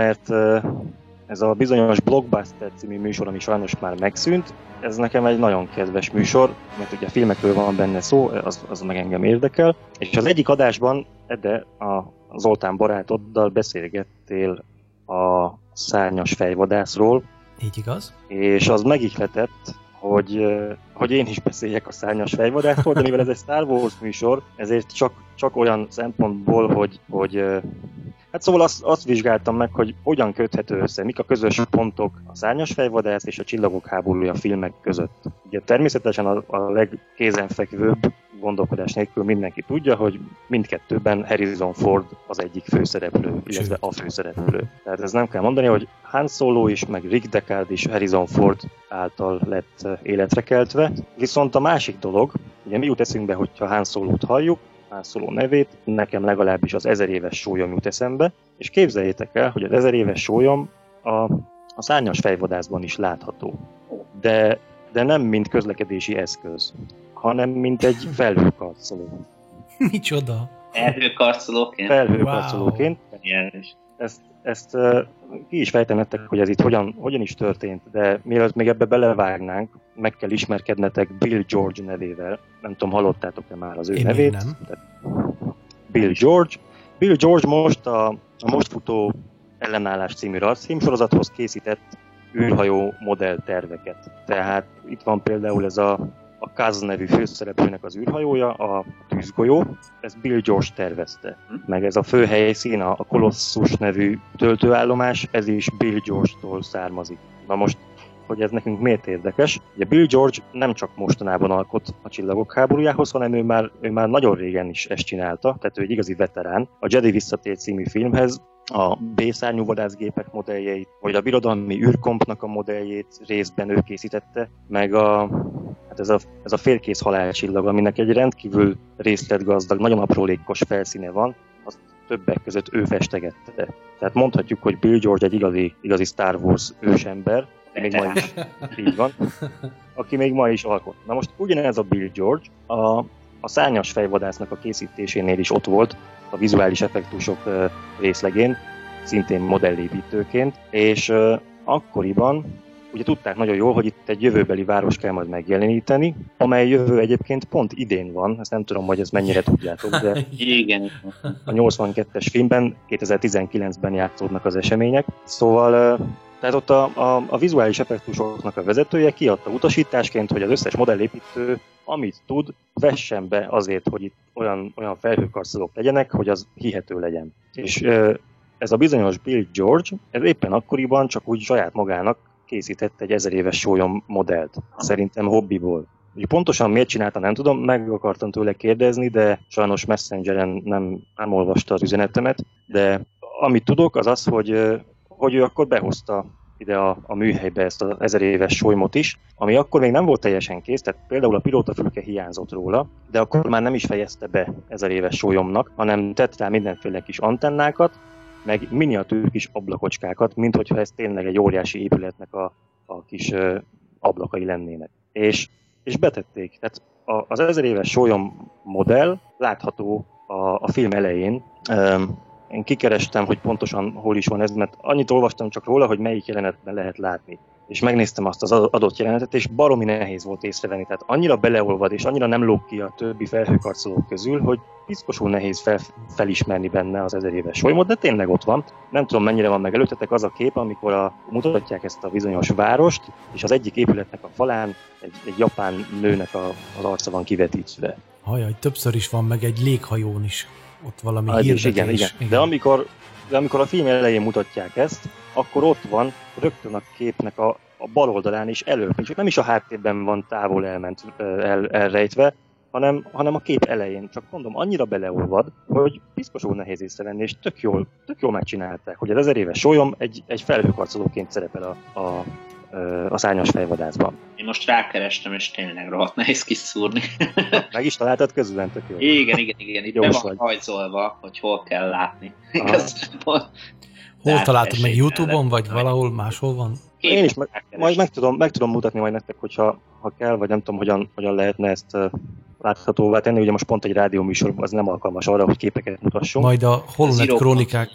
mert ez a bizonyos Blockbuster című műsor, ami sajnos már megszűnt, ez nekem egy nagyon kedves műsor, mert ugye filmekről van benne szó, az, az meg engem érdekel. És az egyik adásban, Ede, a Zoltán barátoddal beszélgettél a szárnyas fejvadászról. Így igaz. És az megihletett, hogy, hogy én is beszéljek a szárnyas fejvadászról, de mivel ez egy Star Wars műsor, ezért csak, csak olyan szempontból, hogy, hogy Hát szóval azt, azt vizsgáltam meg, hogy hogyan köthető össze, mik a közös pontok a szárnyas fejvadász és a csillagok háborúja filmek között. Ugye természetesen a, a legkézenfekvőbb gondolkodás nélkül mindenki tudja, hogy mindkettőben Harrison Ford az egyik főszereplő, illetve a főszereplő. Tehát ez nem kell mondani, hogy Han Solo is, meg Rick Deckard is Harrison Ford által lett életre keltve. Viszont a másik dolog, ugye mi jut eszünkbe, hogyha Han Solo-t halljuk, Han Solo nevét, nekem legalábbis az ezer éves sólyom jut eszembe, és képzeljétek el, hogy az ezer éves sólyom a, a szárnyas fejvadászban is látható. De, de nem mint közlekedési eszköz, hanem mint egy felhőkarcoló. Micsoda? Felhőkarcolóként? Felhőkarcolóként. Wow. Ezt, ezt uh, ki is fejtem nektek, hogy ez itt hogyan, hogyan is történt, de mielőtt még ebbe belevágnánk, meg kell ismerkednetek Bill George nevével. Nem tudom, hallottátok-e már az ő Én nevét? Nem. Bill George. Bill George most a, a most futó ellenállás című rajzfilmsorozathoz készített űrhajó modell terveket. Tehát itt van például ez a a Kaz nevű főszereplőnek az űrhajója, a tűzgolyó, ez Bill George tervezte. Meg ez a fő helyszín, a Colossus nevű töltőállomás, ez is Bill George-tól származik. Na most, hogy ez nekünk miért érdekes? Ugye Bill George nem csak mostanában alkot a Csillagok háborújához, hanem ő már, ő már nagyon régen is ezt csinálta, tehát ő egy igazi veterán. A Jedi visszatér című filmhez a B-szárnyú vadászgépek modelljeit, vagy a birodalmi űrkompnak a modelljét részben ő készítette, meg a, hát ez a, ez a félkész halálcsillag, aminek egy rendkívül részletgazdag, nagyon aprólékos felszíne van, azt többek között ő festegette. Tehát mondhatjuk, hogy Bill George egy igazi, igazi Star Wars ősember, még ma is így van, aki még ma is alkot. Na most ugyanez a Bill George a, a szárnyas fejvadásznak a készítésénél is ott volt, a vizuális effektusok részlegén, szintén modellépítőként, és akkoriban ugye tudták nagyon jól, hogy itt egy jövőbeli város kell majd megjeleníteni, amely jövő egyébként pont idén van, ezt nem tudom, hogy ezt mennyire tudjátok, de Igen. a 82-es filmben 2019-ben játszódnak az események, szóval tehát ott a, a, a vizuális effektusoknak a vezetője kiadta utasításként, hogy az összes modellépítő, amit tud, vessen be azért, hogy itt olyan, olyan felhőkarcolók legyenek, hogy az hihető legyen. És ez a bizonyos Bill George, ez éppen akkoriban csak úgy saját magának készített egy ezer éves sólyom modellt. Szerintem hobbiból. Ugye pontosan miért csinálta, nem tudom, meg akartam tőle kérdezni, de sajnos Messengeren nem, nem olvasta az üzenetemet, de amit tudok, az az, hogy hogy ő akkor behozta ide a, a műhelybe ezt az ezer éves solymot is, ami akkor még nem volt teljesen kész, tehát például a pilótafülke hiányzott róla, de akkor már nem is fejezte be ezer éves sólyomnak, hanem tett rá mindenféle kis antennákat, meg miniatűr kis ablakocskákat, mint hogyha ez tényleg egy óriási épületnek a, a kis ö, ablakai lennének. És, és betették. Tehát a, az ezer éves sólyom modell látható a, a film elején. Um, én kikerestem, hogy pontosan hol is van ez, mert annyit olvastam csak róla, hogy melyik jelenetben lehet látni. És megnéztem azt az adott jelenetet, és baromi nehéz volt észrevenni. Tehát annyira beleolvad, és annyira nem lóg ki a többi felhőkarcolók közül, hogy piszkosul nehéz fel, felismerni benne az ezer éves solymot, de tényleg ott van. Nem tudom, mennyire van meg előttetek az a kép, amikor a, mutatják ezt a bizonyos várost, és az egyik épületnek a falán egy, egy japán nőnek a, az arca van kivetítve. Hajaj, többször is van meg egy léghajón is ott valami ah, hirdetés. Igen, igen, igen. De amikor, de amikor a film elején mutatják ezt, akkor ott van rögtön a képnek a, a bal oldalán is előbb, csak nem is a háttérben van távol elment, el, elrejtve, hanem, hanem a kép elején. Csak mondom, annyira beleolvad, hogy piszkosul nehéz észrevenni, és tök jól, tök jól megcsinálták, hogy az ezer éves sólyom egy, egy felhőkarcolóként szerepel a, a, a szárnyas fejvadászban. Én most rákerestem, és tényleg rohadt nehéz kiszúrni. Meg is találtad közben, tök jó. Igen, igen, igen. Itt be van vagy. hajzolva, hogy hol kell látni. hol találtad meg Youtube-on, vagy valahol máshol van? Én is meg, majd meg tudom, meg tudom mutatni majd nektek, hogyha ha kell, vagy nem tudom, hogyan, hogyan lehetne ezt láthatóvá tenni. Ugye most pont egy rádióműsor az nem alkalmas arra, hogy képeket mutassunk. Majd a Holonet Krónikák,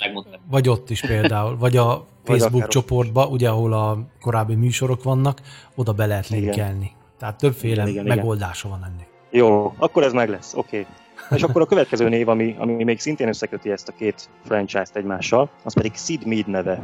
vagy ott is például, vagy a Facebook vagy csoportba, ugye ahol a korábbi műsorok vannak, oda be lehet linkelni. Tehát többféle igen, igen, megoldása igen. van ennek. Jó, akkor ez meg lesz, oké. Okay. És akkor a következő név, ami, ami még szintén összeköti ezt a két franchise-t egymással, az pedig Sid Mead neve.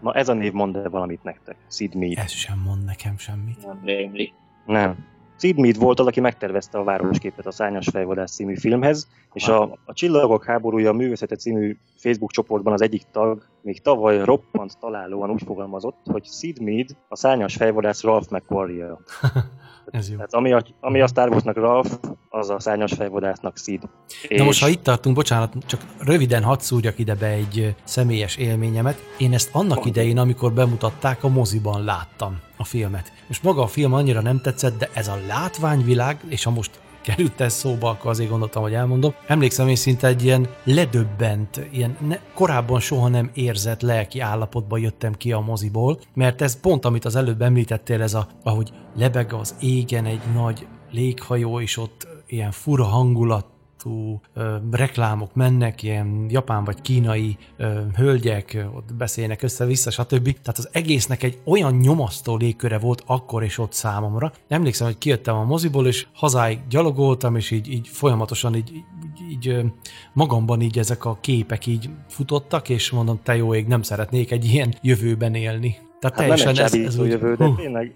Na ez a név mond -e valamit nektek? Sid Mead. Ez sem mond nekem semmit. Nem rémlik. Nem. Sid Mead volt az, aki megtervezte a városképet a Szányos fejvadász című filmhez, és a, a Csillagok háborúja a művészete című Facebook csoportban az egyik tag még tavaly roppant találóan úgy fogalmazott, hogy Sid Mead a Szányos fejvadász Ralph McQuarrie. Ez jó. Tehát ami a, ami a Star Warsnak Ralph, az a szárnyas fejvadásznak Sid. Na és... most, ha itt tartunk, bocsánat, csak röviden hadd szúrjak ide be egy személyes élményemet. Én ezt annak idején, amikor bemutatták, a moziban láttam a filmet. Most maga a film annyira nem tetszett, de ez a látványvilág, és ha most került ez szóba, akkor azért gondoltam, hogy elmondom. Emlékszem, én szinte egy ilyen ledöbbent, ilyen ne, korábban soha nem érzett lelki állapotba jöttem ki a moziból, mert ez pont, amit az előbb említettél, ez a, ahogy lebeg az égen egy nagy léghajó, és ott ilyen fura hangulat arcú ö, reklámok mennek, ilyen japán vagy kínai ö, hölgyek ott beszélnek össze-vissza, stb. Tehát az egésznek egy olyan nyomasztó légköre volt akkor és ott számomra. Emlékszem, hogy kijöttem a moziból, és hazáig gyalogoltam, és így, így folyamatosan így, így, így magamban így ezek a képek így futottak, és mondom, te jó ég, nem szeretnék egy ilyen jövőben élni. Tehát hát teljesen nem egy ez, ez úgy, jövő, de tényleg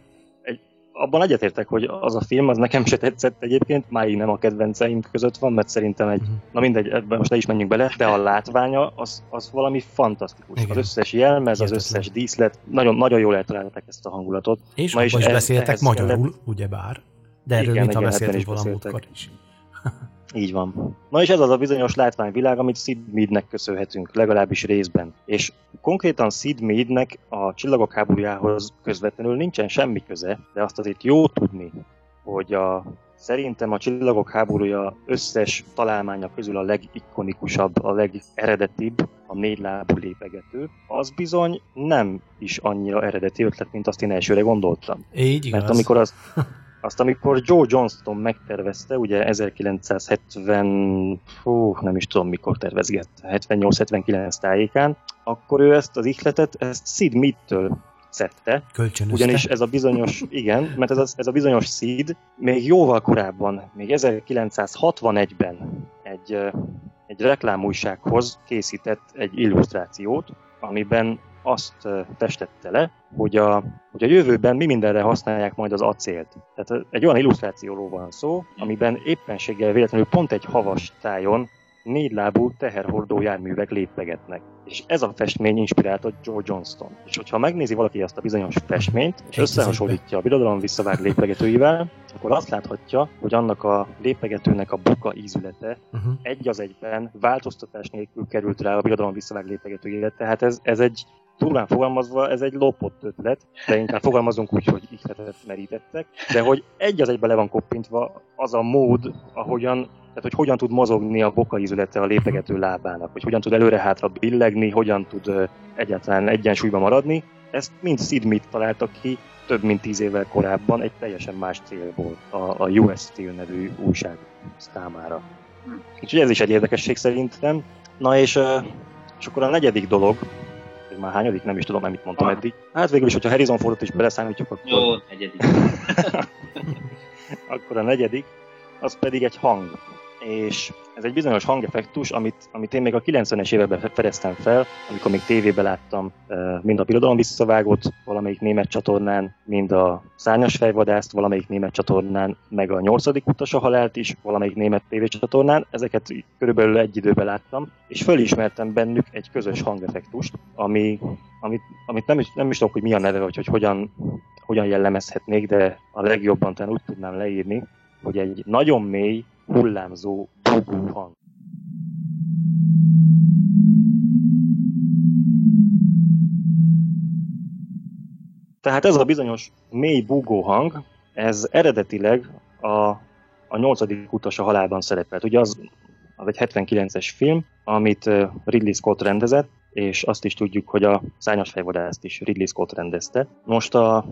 abban egyetértek, hogy az a film, az nekem se tetszett egyébként, máig nem a kedvenceim között van, mert szerintem egy, uh-huh. na mindegy, ebben most ne is menjünk bele, de a látványa az, az valami fantasztikus. Igen. Az összes jelmez, az összes díszlet, nagyon, nagyon jól eltalálták ezt a hangulatot. És ma is, is beszéltek magyarul, kellett... ugyebár, de erről igen, mintha beszéltünk valamútkor is. Így van. Na és ez az a bizonyos látványvilág, amit Sid Meadnek köszönhetünk, legalábbis részben. És konkrétan Sid Meadnek a csillagok háborújához közvetlenül nincsen semmi köze, de azt azért jó tudni, hogy a, szerintem a csillagok háborúja összes találmánya közül a legikonikusabb, a legeredetibb, a négy lábú lépegető, az bizony nem is annyira eredeti ötlet, mint azt én elsőre gondoltam. Így igaz. Mert amikor az, Azt amikor Joe Johnston megtervezte, ugye 1970, hú, nem is tudom mikor tervezgett, 78-79 tájékán, akkor ő ezt az ihletet, ezt Sid Mead-től szedte. Kölcsönözte. Ugyanis ez a bizonyos, igen, mert ez a, ez a bizonyos Sid még jóval korábban, még 1961-ben egy, egy reklámújsághoz készített egy illusztrációt, amiben azt festette le, hogy a, hogy a jövőben mi mindenre használják majd az acélt. Tehát egy olyan illusztrációról van szó, amiben éppenséggel véletlenül pont egy havas tájon négylábú teherhordó járművek lépegetnek. És ez a festmény inspirálta Joe Johnston. És hogyha megnézi valaki azt a bizonyos festményt, és összehasonlítja a birodalom visszavág lépegetőivel, akkor azt láthatja, hogy annak a lépegetőnek a buka ízülete uh-huh. egy az egyben változtatás nélkül került rá a birodalom visszavág lépegetőjére. Tehát ez, ez egy durván fogalmazva ez egy lopott ötlet, de inkább fogalmazunk úgy, hogy ihletet merítettek, de hogy egy az egybe le van koppintva az a mód, ahogyan tehát, hogy hogyan tud mozogni a boka ízülete a lépegető lábának, hogy hogyan tud előre-hátra billegni, hogyan tud egyáltalán egyensúlyban maradni. Ezt mind Sid Mead találta ki több mint tíz évvel korábban egy teljesen más célból, a, a US Steel nevű újság számára. Úgyhogy ez is egy érdekesség szerintem. Na és, és akkor a negyedik dolog, ez már hányadik, nem is tudom, amit mondtam ah. eddig. Hát végül is, hogyha Harrison Fordot is beleszámítjuk, akkor... Jó, negyedik. akkor a negyedik, az pedig egy hang és ez egy bizonyos hangeffektus, amit, amit én még a 90-es években fedeztem fel, amikor még tévében láttam mind a birodalom visszavágott valamelyik német csatornán, mind a szárnyas fejvadászt valamelyik német csatornán, meg a nyolcadik utas halált is valamelyik német tévécsatornán. Ezeket körülbelül egy időben láttam, és fölismertem bennük egy közös hangeffektust, ami, amit, amit nem, is, nem is tudok, hogy mi a neve, vagy hogy hogyan, hogyan jellemezhetnék, de a legjobban talán úgy tudnám leírni, hogy egy nagyon mély, hullámzó bugó hang. Tehát ez a bizonyos mély bugó hang, ez eredetileg a, a nyolcadik utas a halálban szerepelt. Ugye az, az egy 79-es film, amit Ridley Scott rendezett, és azt is tudjuk, hogy a Szányos fejvadászt is Ridley Scott rendezte. Most a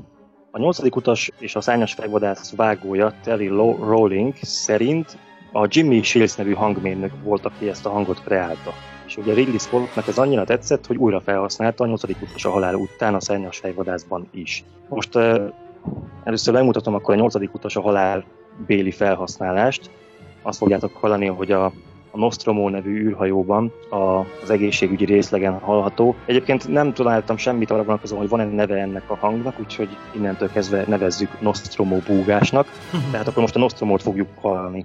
a nyolcadik utas és a szányos fejvadász vágója Terry Rowling szerint a Jimmy Shields nevű hangmérnök volt, aki ezt a hangot kreálta. És ugye Ridley Scottnak ez annyira tetszett, hogy újra felhasználta a nyolcadik utas a halál után a szányos fejvadászban is. Most uh, először megmutatom akkor a nyolcadik utas a halál béli felhasználást. Azt fogjátok hallani, hogy a a Nostromo nevű űrhajóban a, az egészségügyi részlegen hallható. Egyébként nem találtam semmit arra vonatkozóan, hogy van-e neve ennek a hangnak, úgyhogy innentől kezdve nevezzük Nostromo búgásnak. Tehát akkor most a Nostromót fogjuk hallani.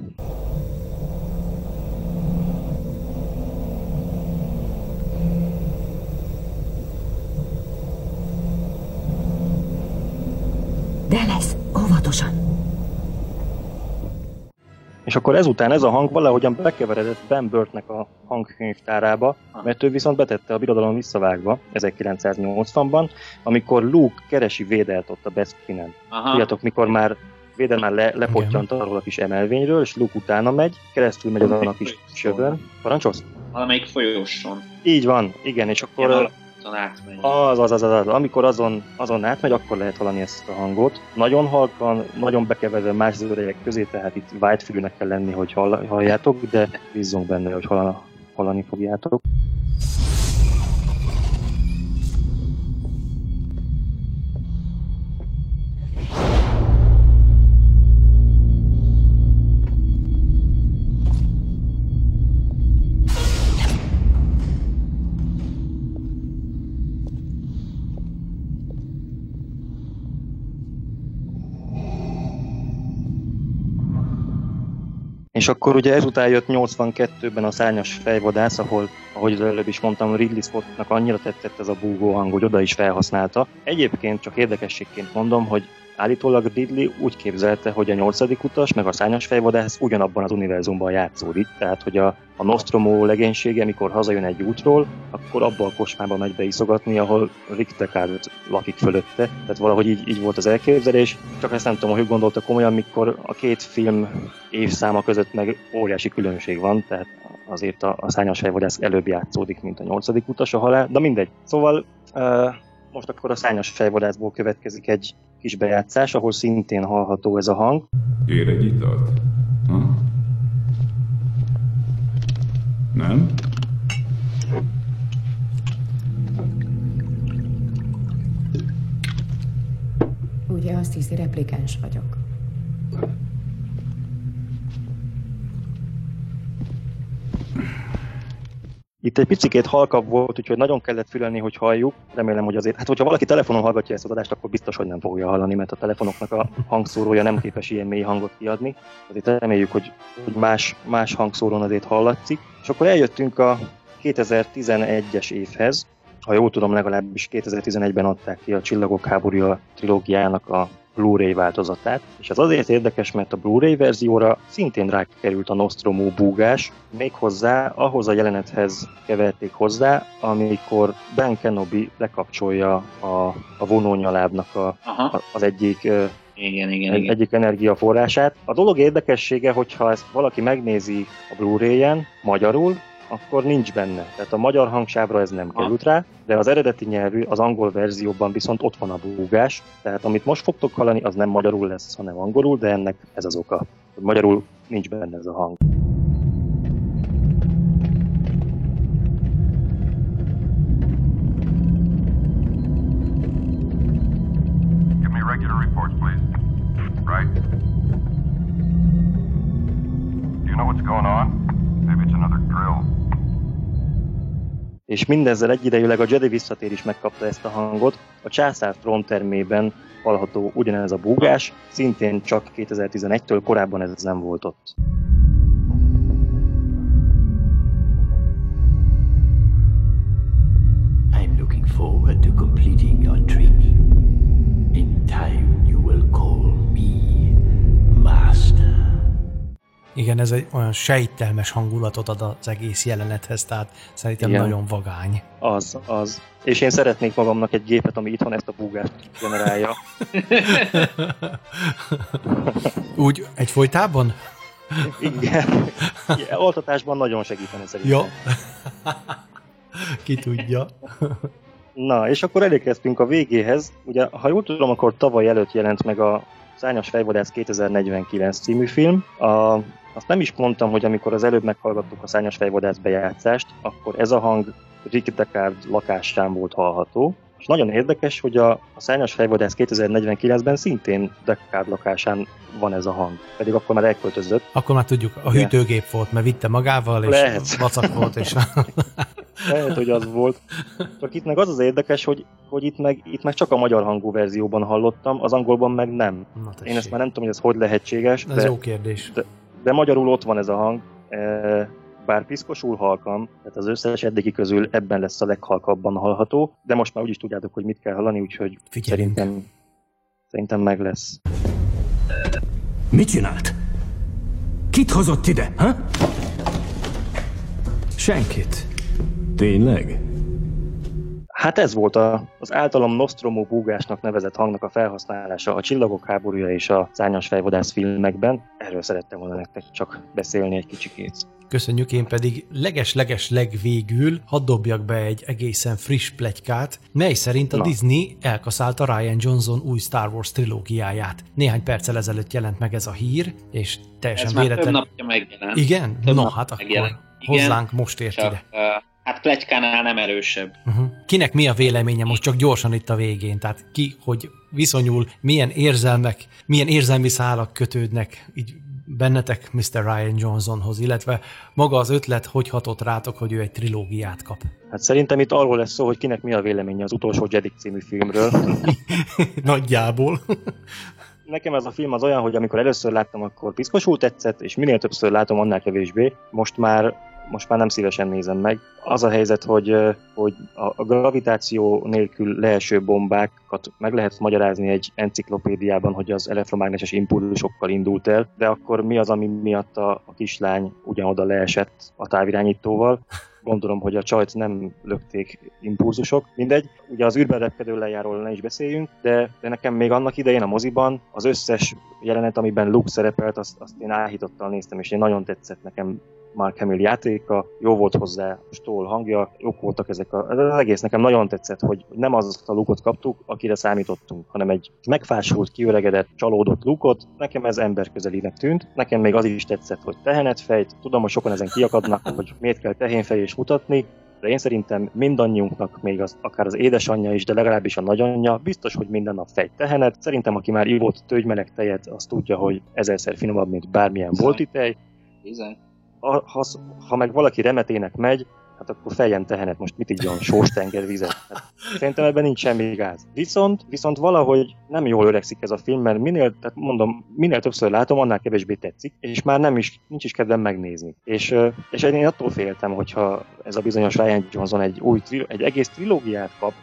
És akkor ezután ez a hang valahogyan bekeveredett Ben Burtnek a hangkönyvtárába, mert ő viszont betette a birodalom visszavágva 1980-ban, amikor Luke keresi Védelt ott a Bespinen. Tudjátok, mikor már Védel már le, lepottyant arról a kis emelvényről, és Luke utána megy, keresztül megy azon a kis sövön. Parancsolsz? Valamelyik folyóson. Így van, igen, és akkor... Igen, azon átmegy. Az, az, az, az, az. Amikor azon, azon átmegy, akkor lehet hallani ezt a hangot. Nagyon halkan, nagyon bekeverve más zöldek közé, tehát itt whitefülnek kell lenni, hogy hall, halljátok, de bízzunk benne, hogy hallani fogjátok. És akkor ugye ezután jött 82-ben a Szárnyas fejvadász, ahol, ahogy az előbb is mondtam, Ridley Scottnak annyira tetszett ez a búgó hang, hogy oda is felhasználta. Egyébként csak érdekességként mondom, hogy Állítólag Ridley úgy képzelte, hogy a nyolcadik utas meg a szányos fejvadász ugyanabban az univerzumban játszódik, tehát hogy a, a Nostromo legénysége, mikor hazajön egy útról, akkor abba a kocsmába megy beiszogatni, ahol Rick Deckard lakik fölötte. Tehát valahogy így, így volt az elképzelés. Csak ezt nem tudom, hogy gondolta komolyan, mikor a két film évszáma között meg óriási különbség van, tehát azért a, a szányos fejvadász előbb játszódik, mint a nyolcadik utas a halál, de mindegy. Szóval uh, most akkor a szányos fejvadászból következik egy kis bejátszás, ahol szintén hallható ez a hang. Kér egy italt? Ha? Nem? Ugye azt hiszi, replikáns vagyok. Itt egy picikét halkabb volt, úgyhogy nagyon kellett fülelni, hogy halljuk. Remélem, hogy azért, hát hogyha valaki telefonon hallgatja ezt az adást, akkor biztos, hogy nem fogja hallani, mert a telefonoknak a hangszórója nem képes ilyen mély hangot kiadni. Azért reméljük, hogy más, más hangszórón azért hallatszik. És akkor eljöttünk a 2011-es évhez, ha jól tudom, legalábbis 2011-ben adták ki a Csillagok háborúja trilógiának a Blu-ray változatát, és ez azért érdekes, mert a Blu-ray verzióra szintén rákerült a Nostromo búgás, méghozzá ahhoz a jelenethez keverték hozzá, amikor Ben Kenobi lekapcsolja a, a vonónyalábnak a, a, az egyik igen, igen, egy, igen. egyik energiaforrását. A dolog érdekessége, hogyha ezt valaki megnézi a Blu-ray-en magyarul, akkor nincs benne. Tehát a magyar hangsávra ez nem került rá, de az eredeti nyelvű, az angol verzióban viszont ott van a búgás, tehát amit most fogtok hallani, az nem magyarul lesz, hanem angolul, de ennek ez az oka. Magyarul nincs benne ez a hang. going on? Maybe it's another drill. És mindezzel egyidejűleg a Jedi visszatér is megkapta ezt a hangot. A császár tróntermében hallható ugyanez a búgás, szintén csak 2011-től korábban ez nem volt ott. Igen, ez egy olyan sejtelmes hangulatot ad az egész jelenethez, tehát szerintem Igen. nagyon vagány. Az, az. És én szeretnék magamnak egy gépet, ami itthon ezt a búgást generálja. Úgy egy folytában? Igen. Igen. Altatásban nagyon segítene szerintem. Jó. Ki tudja. Na, és akkor elérkeztünk a végéhez. Ugye, ha jól tudom, akkor tavaly előtt jelent meg a Szányos Fejvadász 2049 című film. A, azt nem is mondtam, hogy amikor az előbb meghallgattuk a Szányos Fejvadász bejátszást, akkor ez a hang Rick Deckard lakásán volt hallható. És nagyon érdekes, hogy a, a Szányos Fejvadász 2049-ben szintén Deckard lakásán van ez a hang, pedig akkor már elköltözött. Akkor már tudjuk, a hűtőgép volt, mert vitte magával, és Lehet. vacak volt, és... Lehet, hogy az volt. Csak itt meg az az érdekes, hogy, hogy itt, meg, itt meg csak a magyar hangú verzióban hallottam, az angolban meg nem. Én ezt már nem tudom, hogy ez hogy lehetséges. Ez de, jó kérdés. De, de magyarul ott van ez a hang. E, bár piszkosul halkam, tehát az összes eddigi közül ebben lesz a leghalkabban hallható, de most már úgyis tudjátok, hogy mit kell hallani, úgyhogy Figyelünk. szerintem, szerintem meg lesz. Mit csinált? Kit hozott ide, ha? Senkit. Tényleg? Hát ez volt a, az általam Nostromo búgásnak nevezett hangnak a felhasználása a Csillagok háborúja és a Szányos fejvadász filmekben. Erről szerettem volna nektek csak beszélni egy kicsikét. Köszönjük, én pedig leges-leges legvégül hadd dobjak be egy egészen friss plegykát, mely szerint a Na. Disney elkaszálta Ryan Johnson új Star Wars trilógiáját. Néhány perccel ezelőtt jelent meg ez a hír, és teljesen ez véletlen... Már napja megjelent. Igen? Több no, hát akkor Igen, hozzánk most ért csak, ide. Uh, hát plegykánál nem erősebb. Uh-huh. Kinek mi a véleménye most csak gyorsan itt a végén? Tehát ki, hogy viszonyul, milyen érzelmek, milyen érzelmi szálak kötődnek így bennetek Mr. Ryan Johnsonhoz, illetve maga az ötlet hogy hatott rátok, hogy ő egy trilógiát kap? Hát szerintem itt arról lesz szó, hogy kinek mi a véleménye az utolsó Jedi című filmről. Nagyjából. Nekem ez a film az olyan, hogy amikor először láttam, akkor piszkosul tetszett, és minél többször látom, annál kevésbé. Most már most már nem szívesen nézem meg. Az a helyzet, hogy, hogy a gravitáció nélkül leeső bombákat meg lehet magyarázni egy enciklopédiában, hogy az elektromágneses impulzusokkal indult el, de akkor mi az, ami miatt a, a kislány ugyanoda leesett a távirányítóval? gondolom, hogy a csajt nem lökték impulzusok. Mindegy, ugye az űrben repkedő lejáról ne is beszéljünk, de, de nekem még annak idején a moziban az összes jelenet, amiben Luke szerepelt, azt, azt én áhítottal néztem, és én nagyon tetszett nekem Mark Hamill játéka, jó volt hozzá stól hangja, jók voltak ezek a, ez az egész nekem nagyon tetszett, hogy nem az a lukot kaptuk, akire számítottunk, hanem egy megfásult, kiöregedett, csalódott lukot, nekem ez emberközelinek tűnt, nekem még az is tetszett, hogy tehenet fejt, tudom, hogy sokan ezen kiakadnak, hogy miért kell tehénfej és mutatni, de én szerintem mindannyiunknak, még az, akár az édesanyja is, de legalábbis a nagyanyja, biztos, hogy minden nap fejt tehenet. Szerintem, aki már ivott tőgymeleg tejet, az tudja, hogy ezerszer finomabb, mint bármilyen bolti tej. Bizony ha, ha meg valaki remetének megy, hát akkor feljen tehenet, most mit így sós tengervizet. Hát, szerintem ebben nincs semmi gáz. Viszont, viszont valahogy nem jól öregszik ez a film, mert minél, tehát mondom, minél többször látom, annál kevésbé tetszik, és már nem is, nincs is kedvem megnézni. És, és én attól féltem, hogyha ez a bizonyos Ryan Johnson egy új, egy egész trilógiát kap,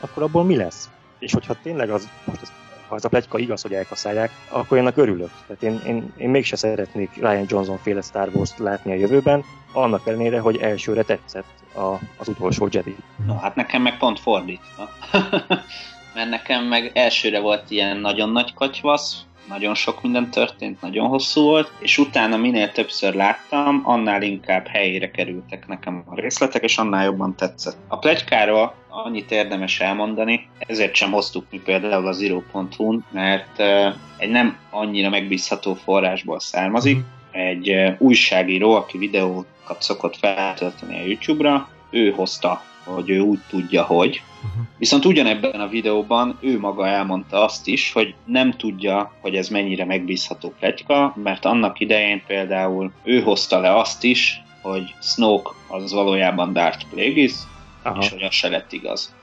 akkor abból mi lesz? És hogyha tényleg az, most ez ha ez a pletyka igaz, hogy elkaszálják, akkor ennek örülök. Tehát én, én, én mégse szeretnék Ryan Johnson féle Star Wars-t látni a jövőben, annak ellenére, hogy elsőre tetszett a, az utolsó Jedi. No, hát nekem meg pont fordítva. Mert nekem meg elsőre volt ilyen nagyon nagy katyvasz, nagyon sok minden történt, nagyon hosszú volt, és utána minél többször láttam, annál inkább helyére kerültek nekem a részletek, és annál jobban tetszett. A plegykáról annyit érdemes elmondani, ezért sem hoztuk mi például az iro.hu-n, mert egy nem annyira megbízható forrásból származik, mhm. egy újságíró, aki videókat szokott feltölteni a YouTube-ra, ő hozta hogy ő úgy tudja, hogy. Uh-huh. Viszont ugyanebben a videóban ő maga elmondta azt is, hogy nem tudja, hogy ez mennyire megbízható pletyka, mert annak idején például ő hozta le azt is, hogy Snoke az valójában Darth Plagueis, Aha. és hogy az se lett igaz.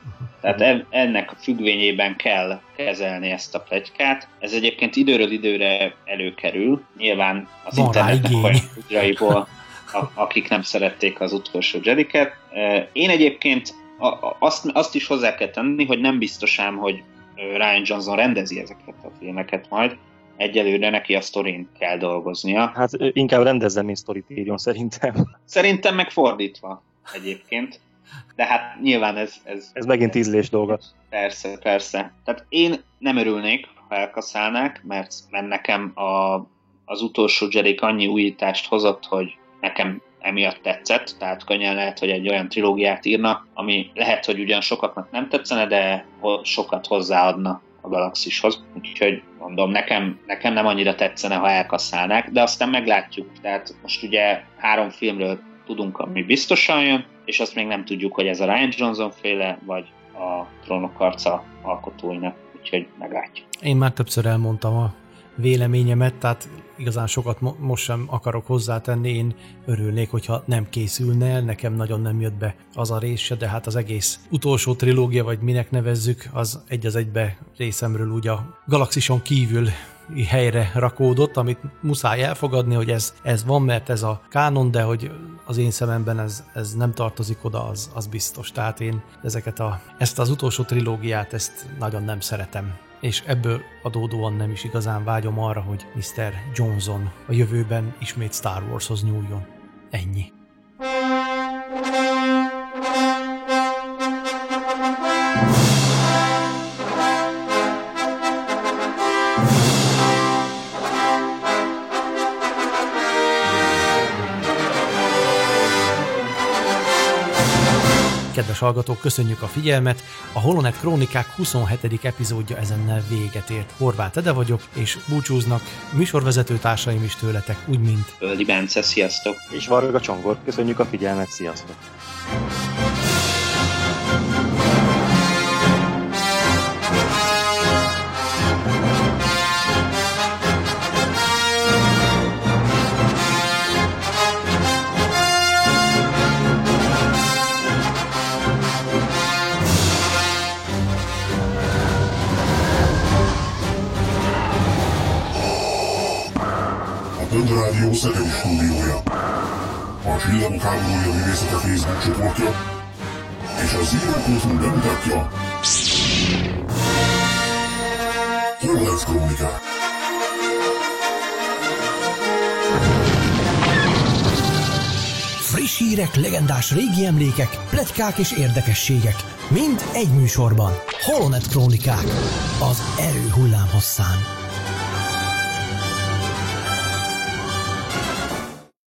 Tehát ennek a függvényében kell kezelni ezt a plegykát. Ez egyébként időről időre előkerül. Nyilván az Van internetnek olyan akik nem szerették az utolsó Jediket. Én egyébként azt, azt is hozzá kell tenni, hogy nem biztosám, hogy Ryan Johnson rendezi ezeket a filmeket majd. Egyelőre neki a sztorin kell dolgoznia. Hát inkább rendezze, mint sztorit írjon szerintem. Szerintem megfordítva egyébként. De hát nyilván ez... Ez, ez megint ízlés dolga. Persze, persze. Tehát én nem örülnék, ha elkaszálnák, mert, mert nekem a, az utolsó Jedi annyi újítást hozott, hogy nekem emiatt tetszett, tehát könnyen lehet, hogy egy olyan trilógiát írnak, ami lehet, hogy ugyan sokaknak nem tetszene, de sokat hozzáadna a galaxishoz. Úgyhogy mondom, nekem, nekem nem annyira tetszene, ha elkasszálnák, de aztán meglátjuk. Tehát most ugye három filmről tudunk, ami biztosan jön, és azt még nem tudjuk, hogy ez a Ryan Johnson féle, vagy a Trónok arca alkotóinak, úgyhogy meglátjuk. Én már többször elmondtam a véleményemet, tehát igazán sokat mo- most sem akarok hozzátenni, én örülnék, hogyha nem készülne el, nekem nagyon nem jött be az a része, de hát az egész utolsó trilógia, vagy minek nevezzük, az egy az egybe részemről úgy a galaxison kívül helyre rakódott, amit muszáj elfogadni, hogy ez, ez van, mert ez a kánon, de hogy az én szememben ez, ez nem tartozik oda, az, az biztos. Tehát én ezeket a, ezt az utolsó trilógiát, ezt nagyon nem szeretem és ebből adódóan nem is igazán vágyom arra, hogy Mr. Johnson a jövőben ismét Star Warshoz nyúljon. Ennyi. Kedves hallgatók, köszönjük a figyelmet! A Holonet Krónikák 27. epizódja ezennel véget ért. Horváth Ede vagyok, és búcsúznak műsorvezető társaim is tőletek, úgy mint... Öldi Bence, sziasztok! És Varga Csongor, köszönjük a figyelmet, sziasztok! Rádió stúdiója, a Csillagok háborúja művészete Facebook csoportja és a Zero Kultúr bemutatja Horváth Krónikák. Friss hírek, legendás régi emlékek, pletykák és érdekességek. Mind egy műsorban. Holonet Krónikák. Az erő hullám hosszán.